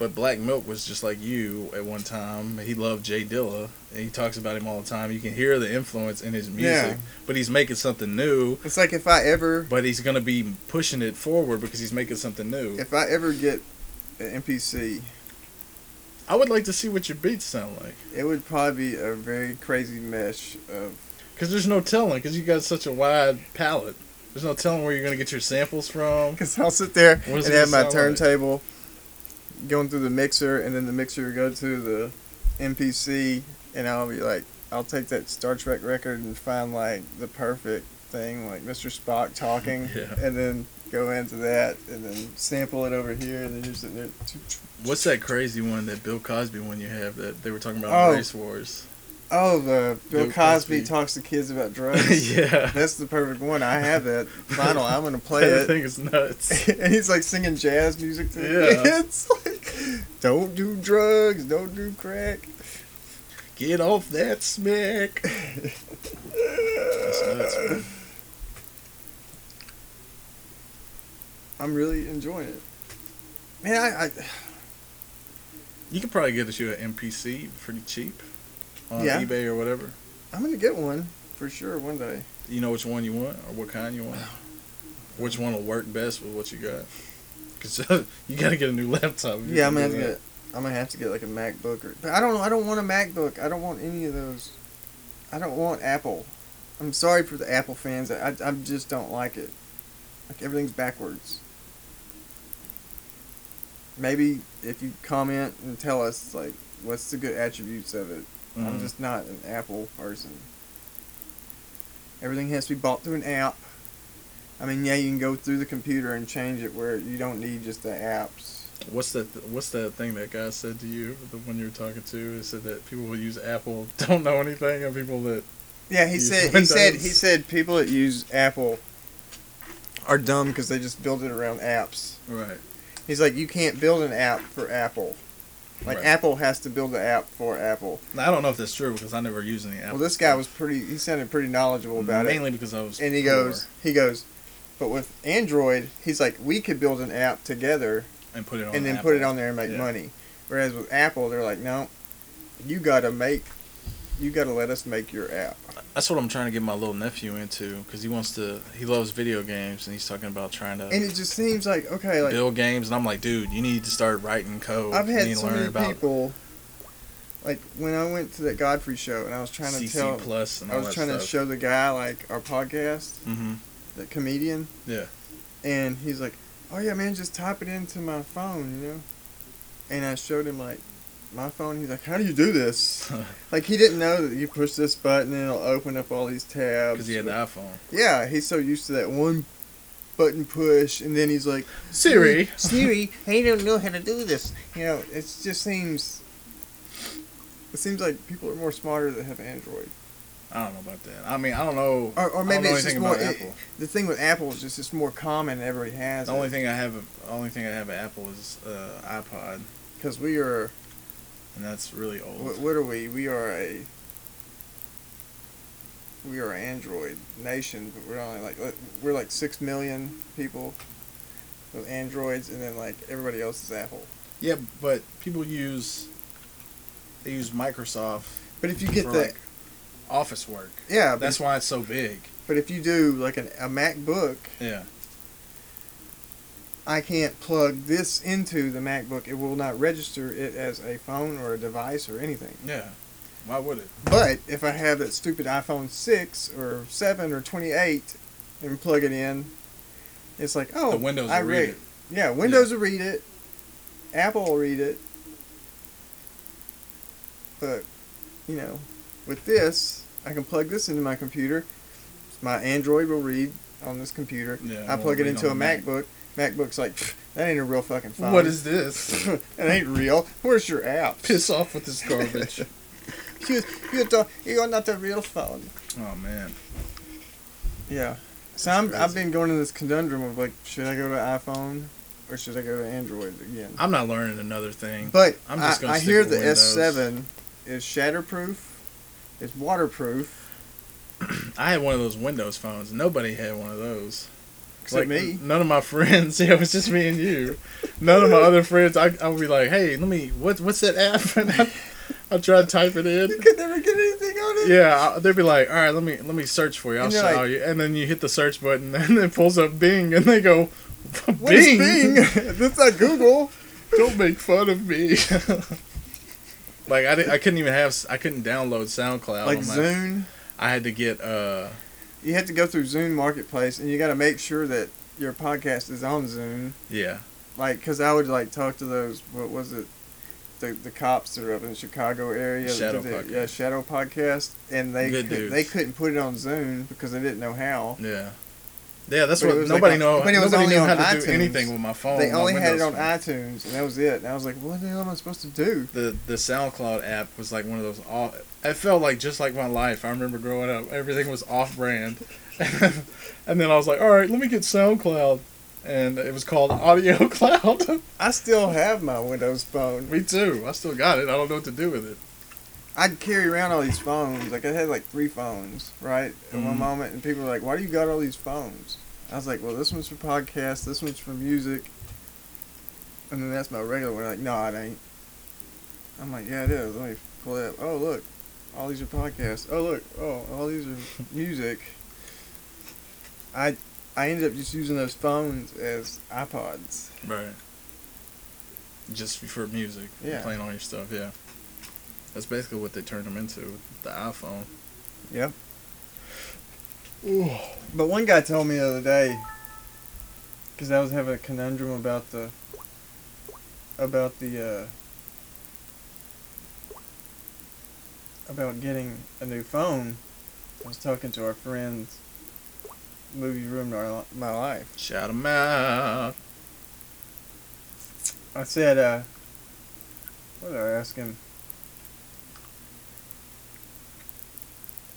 but Black Milk was just like you at one time. He loved Jay Dilla, and he talks about him all the time. You can hear the influence in his music, Yeah. but he's making something new. It's like if I ever, But he's gonna be pushing it forward because he's making something new. if I ever get an MPC, I would like to see what your beats sound like, it would probably be a very crazy mesh of because there's no telling, because you got such a wide palette. There's no telling where you're gonna get your samples from. [laughs] Because I'll sit there and have my gonna like? Going through the mixer, and then the mixer will go to the MPC, and I'll be like, I'll take that Star Trek record and find like the perfect thing, like Mr. Spock talking, [laughs] Yeah. and then go into that, and then sample it over here, and then you're sitting there. What's that crazy one that Bill Cosby one you have that they were talking about Oh. race wars? Oh, the Bill, Bill Cosby, Cosby. talks to kids about [laughs] drugs. yeah. That's the perfect one. I have that vinyl. I'm gonna [laughs] play That it. thing it's nuts. and he's like singing jazz music to Yeah. the kids. Don't do drugs, don't do crack. Get off that smack. That's nuts. I'm really enjoying it. Man, I, I You could probably get us you an MPC pretty cheap. on Yeah. eBay or whatever? I'm gonna get one for sure one day. You know which one you want or what kind you want? Which one will work best with what you got? Because [laughs] you got to get a new laptop. Yeah, I'm gonna have to get. I'm gonna have to get like a MacBook or. But I don't. I don't want a MacBook. I don't want any of those. I don't want Apple. I'm sorry for the Apple fans. I I just don't like it. Like everything's backwards. Maybe if you comment and tell us like what's the good attributes of it. I'm Mhm. just not an Apple person. Everything has to be bought through an app. I mean, yeah, you can go through the computer and change it where you don't need just the apps. What's that? What's that thing that guy said to you? The one you were talking to, he said that people who use Apple [laughs] don't know anything, and people that Yeah, he said he said he said people that use Apple are dumb because they just build it around apps. right. He's like, you can't build an app for Apple. Like Right. Apple has to build the app for Apple. Now, I don't know if that's true because I never used any Apple. well, this guy was pretty. He sounded pretty knowledgeable about it. mainly because I was. And he poor goes, he goes, but with Android, he's like, we could build an app together and put it on and then Apple. put it on there and make Yeah. money. Whereas with Apple, they're like, no, you gotta make, you gotta let us make your app. That's what I'm trying to get my little nephew into because he wants to. He loves video games and he's talking about trying to And it just seems like okay, like build games. And I'm like, dude, you need to start writing code. I've you had need to so learn many about people. Like when I went to that Godfrey show, and I was trying to CC tell, plus I was trying to show the guy like our podcast, hmm the comedian. Yeah. And he's like, "Oh yeah, man, just type it into my phone, you know." And I showed him like my phone. He's like, "How do you do this?" [laughs] like he didn't know that you push this button and it'll open up all these tabs. Because he had the iPhone. Yeah, he's so used to that one button push, and then he's like, Siri. Siri, I don't know how to do this. You know, it just seems. It seems like people are more smarter that have Android, I don't know about that. I mean, I don't know. or, or maybe know it's just more. it- Apple. the thing with Apple is just it's more common. Than everybody has The only thing I have, the only thing I have at Apple is uh, iPod, because we are. and that's really old. What, what are we? We are a. We are an Android nation, but we're only like we're like six million people with Androids, and then like everybody else is Apple. Yeah, but people use they use Microsoft But if you get the like office work. yeah, but, That's why it's so big. but if you do like an, a MacBook, Yeah. I can't plug this into the MacBook. It will not register it as a phone or a device or anything. Yeah. Why would it? But if I have that stupid iPhone 6 or 7 or 28 and plug it in, it's like, oh, the Windows I will read read it. Yeah, Windows will read it. Apple will read it. But, you know, with this, I can plug this into my computer. My Android will read on this computer. Yeah, I plug it into a the Mac. MacBook. MacBook's like, that ain't a real fucking phone. What is this? [laughs] it ain't real. Where's your app? Piss off with this garbage. [laughs] You, you don't, you're not a real phone. oh man. Yeah. So I'm, I've been going to this conundrum of like, should I go to iPhone or should I go to Android again? I'm not learning another thing. But I'm just I, gonna I hear the Windows. S7 is shatterproof, it's waterproof. [clears throat] I had one of those Windows phones. Nobody had one of those. Except me. None of my [laughs] friends. Yeah, it was just me and you. None of my other friends. I I would be like, hey, let me. What what's that app? [laughs] And I, I try to type it in. You could never get anything on it. Yeah, I- they'd be like, all right, let me let me search for you. I'll And show like- you. And then you hit the search button, [laughs] and it pulls up Bing, and they go, Bing. What is Bing? That's not Google. Don't make fun of me. Like I, didn't, I couldn't even have I couldn't download SoundCloud. like on my, Zune. I had to get uh You have to go through Zune Marketplace, and you got to make sure that your podcast is on Zune. yeah Like, cause I would like talk to those. What was it? The, the cops that are up in the Chicago area. Shadow the- Podcast. Yeah, Shadow Podcast, and they could, they couldn't put it on Zune because they didn't know how. yeah yeah. That's But what like nobody on- know. but it was nobody only knew on how to do anything with my phone. they only had it on phone. iTunes, and that was it. And I was like, what the hell am I supposed to do? the the SoundCloud app was like one of those. All, it felt like just like my life. I remember growing up, everything was off brand, [laughs] and then I was like, all right, let me get SoundCloud, and it was called [laughs] Audio Cloud. I still have my Windows phone. me too. I still got it. I don't know what to do with it. I'd carry around all these phones. Like I had like three phones, right, at one Mhm. moment, and people were like, "Why do you got all these phones?" I was like, "Well, this one's for podcasts, this one's for music, and then that's my regular one." Like, no, it ain't. I'm like, "Yeah, it is." Let me pull it up. Oh, look, all these are podcasts. Oh look, oh all these are [laughs] music. I I ended up just using those phones as iPods. Right. Just for music. Yeah. Playing all your stuff, yeah. That's basically what they turned them into, the iPhone. Yep. But one guy told me the other day, because I was having a conundrum about the, about the, uh, about getting a new phone. I was talking to our friends. Movie ruined our, my life. Shout them out. I said, uh, what did I ask him?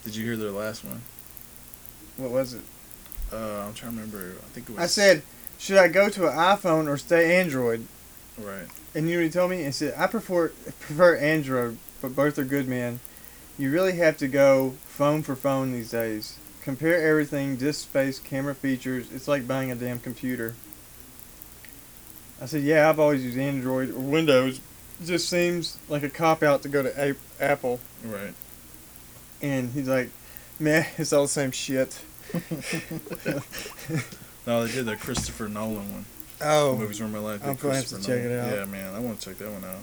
Did you hear their last one? What was it? Uh, I'm trying to remember. I think it was. I said, should I go to an iPhone or stay Android? Right. And you know what told me? He said, I prefer prefer Android, but both are good, man. You really have to go phone for phone these days. Compare everything, disk space, camera features. It's like buying a damn computer. I said, yeah, I've always used Android or Windows. It just seems like a cop out to go to a- Apple. Right. And he's like, man, it's all the same shit. [laughs] No, they did the Christopher Nolan one. Oh, Movies Ruin My Life. I'm gonna have to Christopher check it out. Yeah, man, I want to check that one out.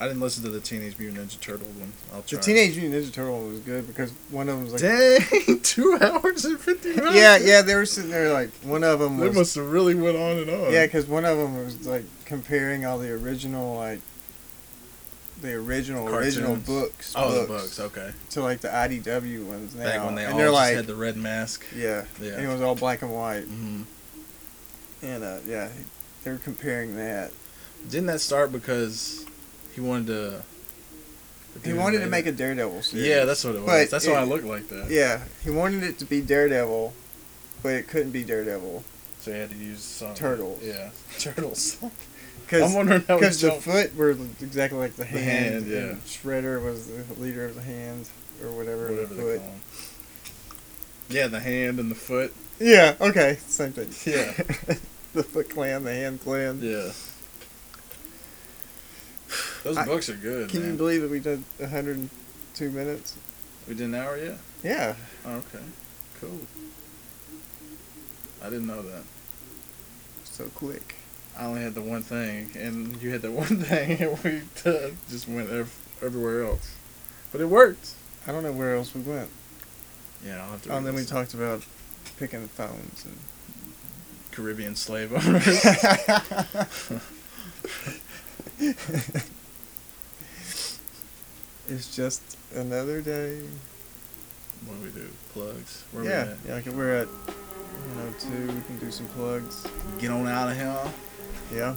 I didn't listen to the Teenage Mutant Ninja Turtle one. I'll the. Teenage Mutant Ninja Turtle was good because one of them was like, Dang, [laughs] two hours and fifty [laughs] minutes. yeah, yeah, they were sitting there like one of them They must have really went on and on. Yeah, because one of them was like comparing all the original, like the original original books, Oh, the books books. Okay. to like the IDW ones now, Back when they and all they're like, had the red mask. yeah, Yeah. and it was all black and white, hmm and uh, yeah, they were comparing that. Didn't that start because he wanted to? He wanted to make a Daredevil series. Yeah, that's what it was. But that's it- why I looked like that. yeah. He wanted it to be Daredevil, but it couldn't be Daredevil So he had to use some Turtles. Yeah, [laughs] turtles. [laughs] I'm because wondering how because the foot were exactly like the The hand. hand, yeah. Shredder was the leader of the hand or whatever. whatever the they foot. Yeah, the hand and the foot. Yeah, okay, same thing. Yeah. [laughs] the Foot Clan, the Hand Clan. Yeah. Those I- books are good. Can man. you believe that we did 102 minutes? we did an hour yet? Yeah. Oh, okay. Cool. I didn't know that. So quick. I only had the one thing, and you had the [laughs] one thing, and we just went ev- everywhere else. But it worked. I don't know where else we went. Yeah, I'll have to. Oh, and then we talked about picking phones and. Caribbean slave owners. [laughs] it's just another day. what do we do? Plugs. Where yeah, we at? yeah. Like we're at, you know, two. We can do some plugs. Get on out of here. Yeah.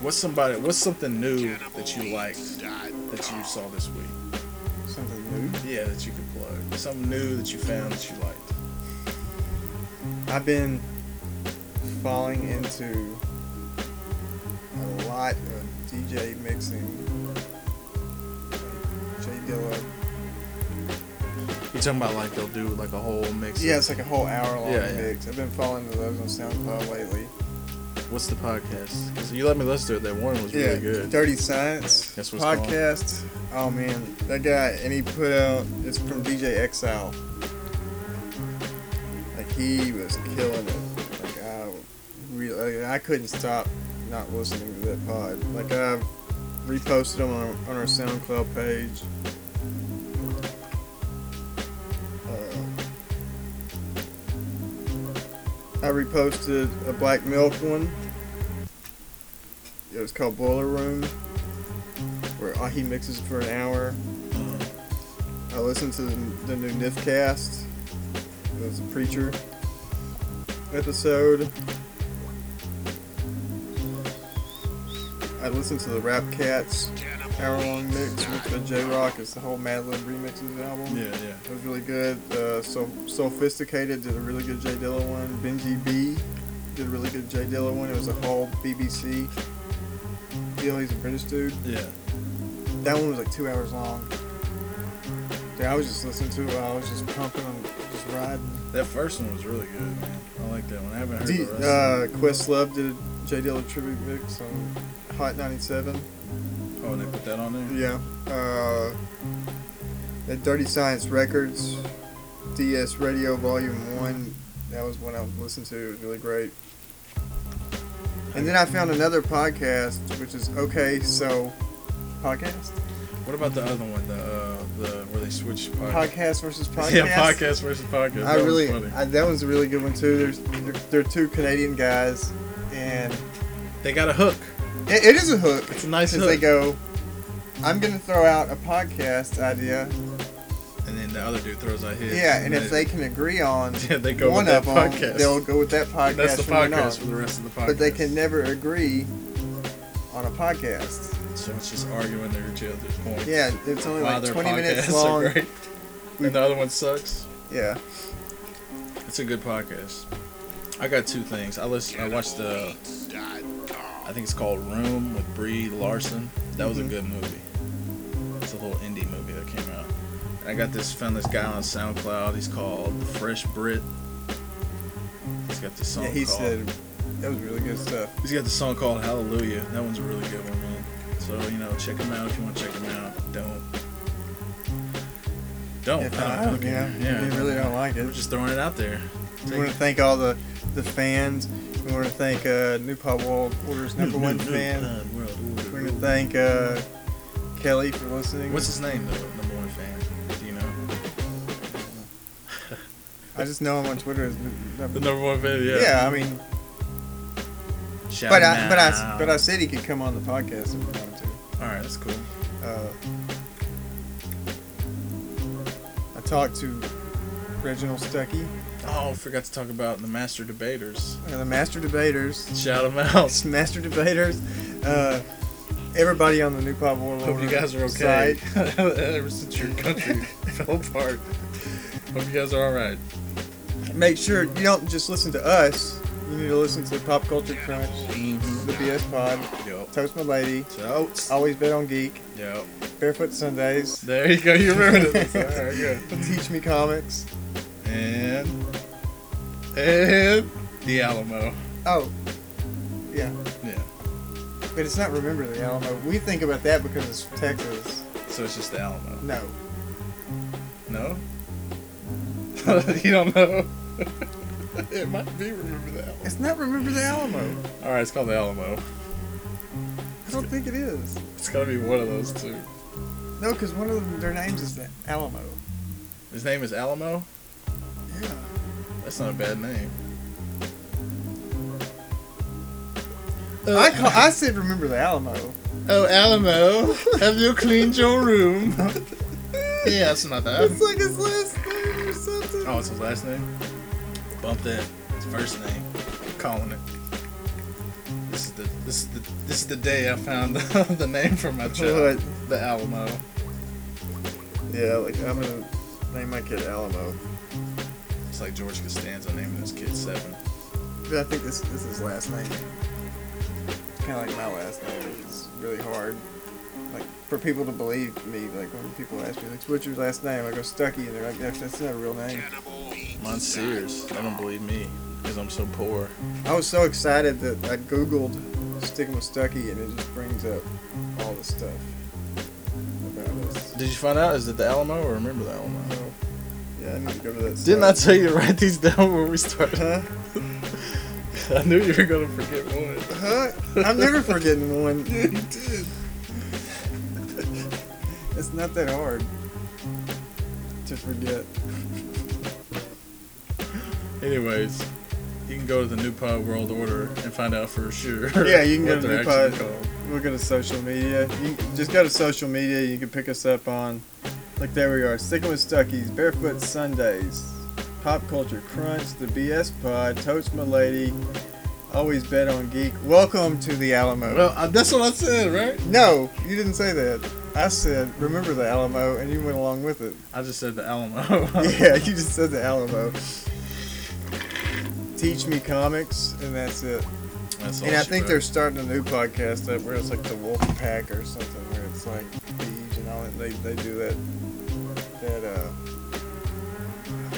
What's somebody? What's something new that you liked that you saw this week? Something new. Yeah, that you could plug. Something new that you found that you liked. I've been falling into a lot of DJ mixing. J Dilla. You talking about like they'll do like a whole mix? Yeah, it's like a whole hour long Yeah, yeah. mix. I've been falling into those on SoundCloud lately. What's the podcast? Because you let me listen to it. That one was yeah, really good. Dirty Science That's what it's called. podcast. Oh man, that guy, and he put out. It's from DJ Exile. Like he was killing it. Like I really, like, I couldn't stop not listening to that pod. Like I reposted him on, on our SoundCloud page. I reposted a Black Milk one. It was called Boiler Room, where he mixes for an hour. I listened to the, the new Nifcast. It was a preacher episode. I listened to the Rap Cats hour long mix mixed by J Rocc. It's the whole Madlib remixes album. Yeah, yeah. It was really good. Uh, so Sophisticated did a really good J Dilla one. Benji B did a really good J Dilla one. It was a whole BBC deal. He's a British dude. Yeah. That one was like two hours long. Dude, I was just listening to it while I was just pumping and just riding. That first one was really good, man. I like that one. I haven't heard D, the rest. uh, Questlove did a J Dilla tribute mix on Hot 97. Oh, they put that on there. Yeah. Uh, That Dirty Science Records, DS Radio Volume One. That was one I listened to. It was really great. And then I found another podcast, which is Okay So Podcast. What about the other one? The uh, the where they switch podcast. Podcast versus [laughs] podcast. Yeah, podcast versus podcast. I That was really. I, that one's a really good one too. There's, they're, they're two Canadian guys, and They got a hook. It, it is a hook. It's a nice Because they go, I'm gonna throw out a podcast idea. And then the other dude throws out his. Yeah, and if they can agree on [laughs] yeah, they go one with of that them, they'll go with that podcast. That's the from then on. podcast for the rest of the podcast. But they can never agree on a podcast. So it's just arguing their each other's points. Yeah, it's only Why like 20 minutes long. are great. [laughs] And the other one sucks. Yeah. It's a good podcast. I got two things. I listen. I watched the. I think it's called Room with Brie Larson. That was a Mhm. good movie. It's a little indie movie that came out. And I got this. Found this guy on SoundCloud. He's called Fresh Brit. He's got this song Yeah, he called. said that was really good stuff. He's got the song called Hallelujah. That one's a really good one, man. So you know, check him out if you want to check him out. Don't. Don't. If I I don't don't, yeah, yeah. you really don't like it. We're just throwing it out there. We want to thank all the the fans. We want to thank uh, New Pod World Order's number one fan. We want to thank uh, Kelly for listening. What's his name, the number one fan? Do you know? I just know him on Twitter as number. The number one fan, yeah. Yeah, I mean, Shout but I, but I, but I said he could come on the podcast if he wanted to. All right, that's cool. Uh, I talked to Reginald Stuckey, Oh, I forgot to talk about the master debaters. uh, the Master Debaters. Shout them out. [laughs] Master Debaters. Uh, everybody on the New Pod World Hope you guys are okay. [laughs] Ever since your country [laughs] fell apart. Hope you guys are all right. Make sure you don't just listen to us. You need to listen to Pop Culture Crunch, the BS Pod, Yep. Toast My Lady, So, Always Bet on Geek, yep. Barefoot Sundays, There you go. You remember this. All right, good. Teach Me Comics. And and the Alamo. Oh, yeah. Yeah. But it's not Remember the Alamo. We think about that because it's Texas. So it's just the Alamo. No. No. [laughs] you don't know. [laughs] it might be remember the Alamo. It's not Remember the Alamo. All right, it's called the Alamo. I don't think it is. It's gotta be one of those two. No, because one of them, their names is the Alamo. His name is Alamo. Yeah. That's not a bad name. I uh, call, I said Remember the Alamo. Oh, Alamo, have you cleaned your room? [laughs] yeah, it's not that. It's like his last name or something. Oh, it's his last name? Bump that. His first name. calling it. This is the this is the this is the day I found the, [laughs] the name for my child. What? The Alamo. Yeah, like I'm gonna name my kid Alamo. It's like George Costanza naming his kid Seven. But I think this, this is his last name. Kind of like my last name, It's really hard. Like for people to believe me, like when people ask me, like, "What's your last name?" I go Stuckey, and they're like, "That's, that's not a real name." Mine's Sears. They don't believe me because I'm so poor. I was so excited that I googled sticking with Stuckey, and it just brings up all the stuff about us. Did you find out? Is it the Alamo or remember the Alamo? So, yeah, I need to go to that. Didn't I tell you to write these down when we started? Huh? [laughs] I knew you were gonna forget one. Huh? I'm never forgetting one. [laughs] Yeah, you did. It's not that hard to forget. Anyways, you can go to the New Pod World Order and find out for sure. [laughs] Yeah, you can go to New Pod. called. We'll go to social media. You just go to social media. You can pick us up on, like there we are, sticking with Stuckeys, Barefoot Sundays, Pop Culture Crunch, the BS Pod, Toast My Lady, Always Bet on Geek. Welcome to the Alamo. Well, uh, that's what I said, right? no, you didn't say that. I said remember the Alamo, and you went along with it. I just said the Alamo. [laughs] [laughs] yeah, you just said the Alamo. Teach Me Comics, and that's it. That's And I think wrote. they're starting a new podcast up where it's like the Wolf Pack or something, where it's like Beach and all that. They, they do that. That uh,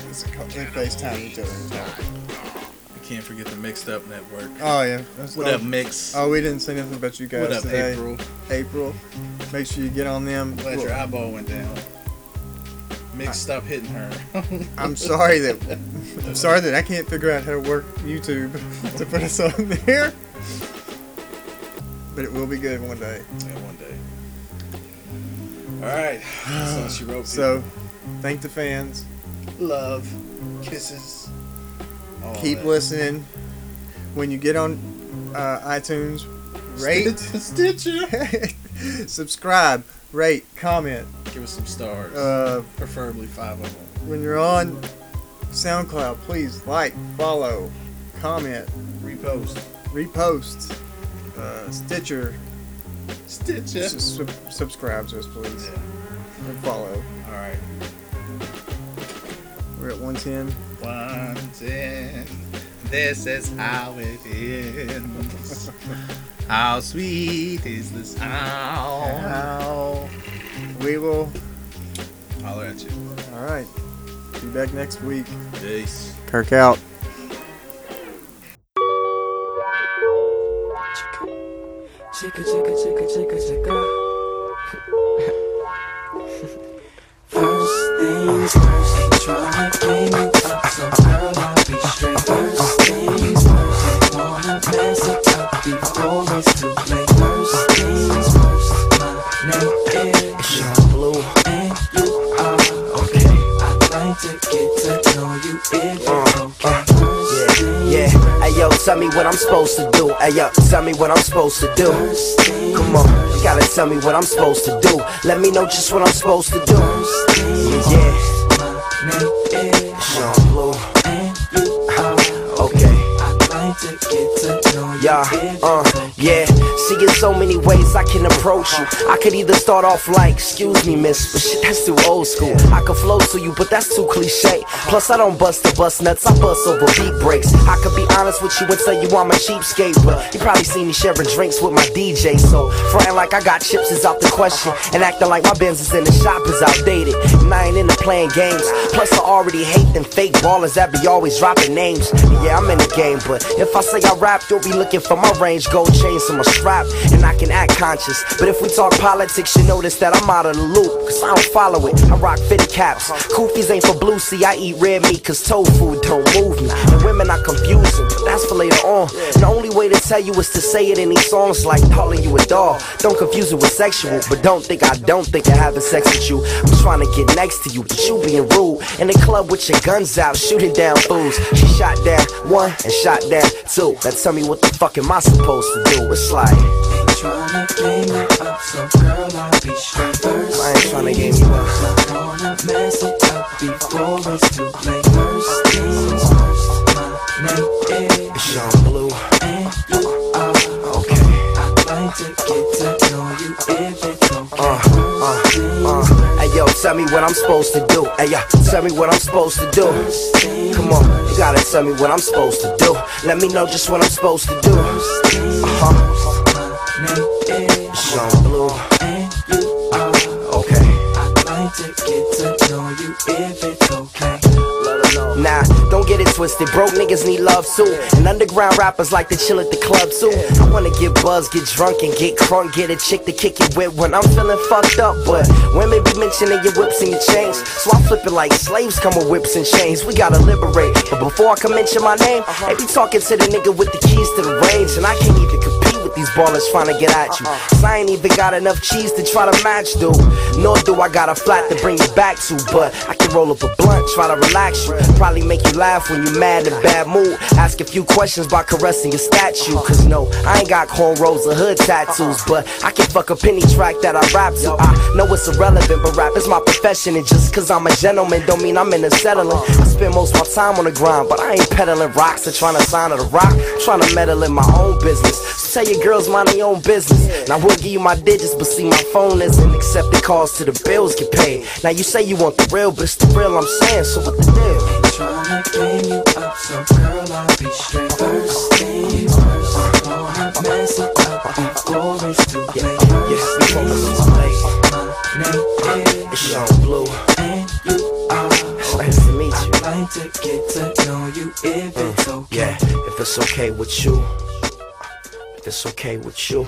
what's it called? They FaceTime each other and talk. Can't forget the Mixed Up Network. Oh yeah. That's What up, Mix? Oh, we didn't say nothing about you guys what up, today. April? April. Make sure you get on them. Glad your eyeball went down. Mick, stop hitting her. [laughs] I'm sorry that I'm sorry that I can't figure out how to work YouTube [laughs] to put us on there. But it will be good one day. yeah, one day. All right. That's all she wrote. So, thank the fans. love, kisses. all Keep that. listening. When you get on uh, iTunes, rate, Stitcher. [laughs] [laughs] subscribe, rate, comment. Give us some stars. Uh, Preferably five of them. when you're on SoundCloud, please like, follow, comment, Repost. repost. Uh, Stitcher, Stitcher. sub- subscribe to us, please, Yeah. and follow. All right. We're at 110. One ten. This is how it ends. [laughs] how sweet is the sound? Ow. We will. Holler at you. All right. Be back next week. Peace. Kirk out. Chicka, chicka, chicka, chicka, chicka. Tell me what I'm supposed to do. Hey yo, tell me what I'm supposed to do. Come on, you gotta tell me what I'm supposed to do. Let me know just what I'm supposed to do. Yeah, yeah, my name Sean Blue. and you are Okay. I'd like to get to know you Yeah, uh, yeah. See, in so many ways I can approach you. I could either start off like, excuse me, miss, but shit, that's too old school. I could flow to you, but that's too cliche. Plus, I don't bust the bus nuts, I bust over beat breaks. I could be honest with you and tell you I'm a cheapskate, but you probably see me sharing drinks with my DJ. So, frontin' like I got chips is out the question, and acting like my Benz is in the shop is outdated. And I ain't into playing games. Plus, I already hate them fake ballers that be always dropping names. Yeah, I'm in the game, but if I say I rap, you'll be looking for my range, gold chains on my strap, and I can act conscious. But if we talk politics, you notice that I'm out of the loop, cause I don't follow it. I rock fitted caps. Kufis ain't for blue, see, I eat red meat, cause tofu don't move me. And women are confusing, but that's for later on. The only way to tell you is to say it in these songs like calling you a doll. Don't confuse it with sexual, but don't think I don't think of having sex with you. I'm trying to get next to you, but you being rude. In the club with your guns out, shooting down fools. She shot down one and shot down two. Now tell me what the fuck am I supposed to do? It's like, So. I ain't tryna game you up. I wanna mess it up before it's too. First things first, my name is Sean Blue. Okay. I'd like to get to know you if it's okay. Uh, things Uh, hey yo, tell me what I'm supposed to do. Hey yo, tell me what I'm supposed to do. Come on, you gotta tell me what I'm supposed to do. Let me know just what I'm supposed to do. first things don't get it twisted. Broke niggas need love too. And underground rappers like to chill at the club too. I wanna get buzzed, get drunk, and get crunk. Get a chick to kick it with when I'm feeling fucked up. But women be mentioning your whips and your chains. So I flip it like slaves come with whips and chains. We gotta liberate. But before I can mention my name, they be talking to the nigga with the keys to the range. And I can't even compete these ballers trying to get at you. Uh-uh. Cause I ain't even got enough cheese to try to match, dude. Nor do I got a flat to bring you back to. But I can roll up a blunt, try to relax you. Probably make you laugh when you're mad in a bad mood. Ask a few questions by caressing your statue. Uh-huh. Cause no, I ain't got cornrows or hood tattoos. Uh-uh. But I can fuck a penny track that I rap to. I know it's irrelevant, but rap is my profession. And just cause I'm a gentleman don't mean I'm into settling. Uh-uh. I spend most of my time on the grind, but I ain't peddling rocks or trying to sign to the rock. Trying to meddle in my own business. So tell your girls mind their own business. Now I will give you my digits, but see my phone isn't accepting calls till the bills get paid. Now you say you want the real, but it's the real I'm saying. So what the deal? Tryna game you up, so girl, I'll be straight. First things first, wanna mess it up before it's too late. Yeah, we focus things on play. my name It's is Sean Blue. and you are. Nice to meet you. I'd like to get to know you if it's mm, okay. Yeah, if it's okay with you. It's okay with you.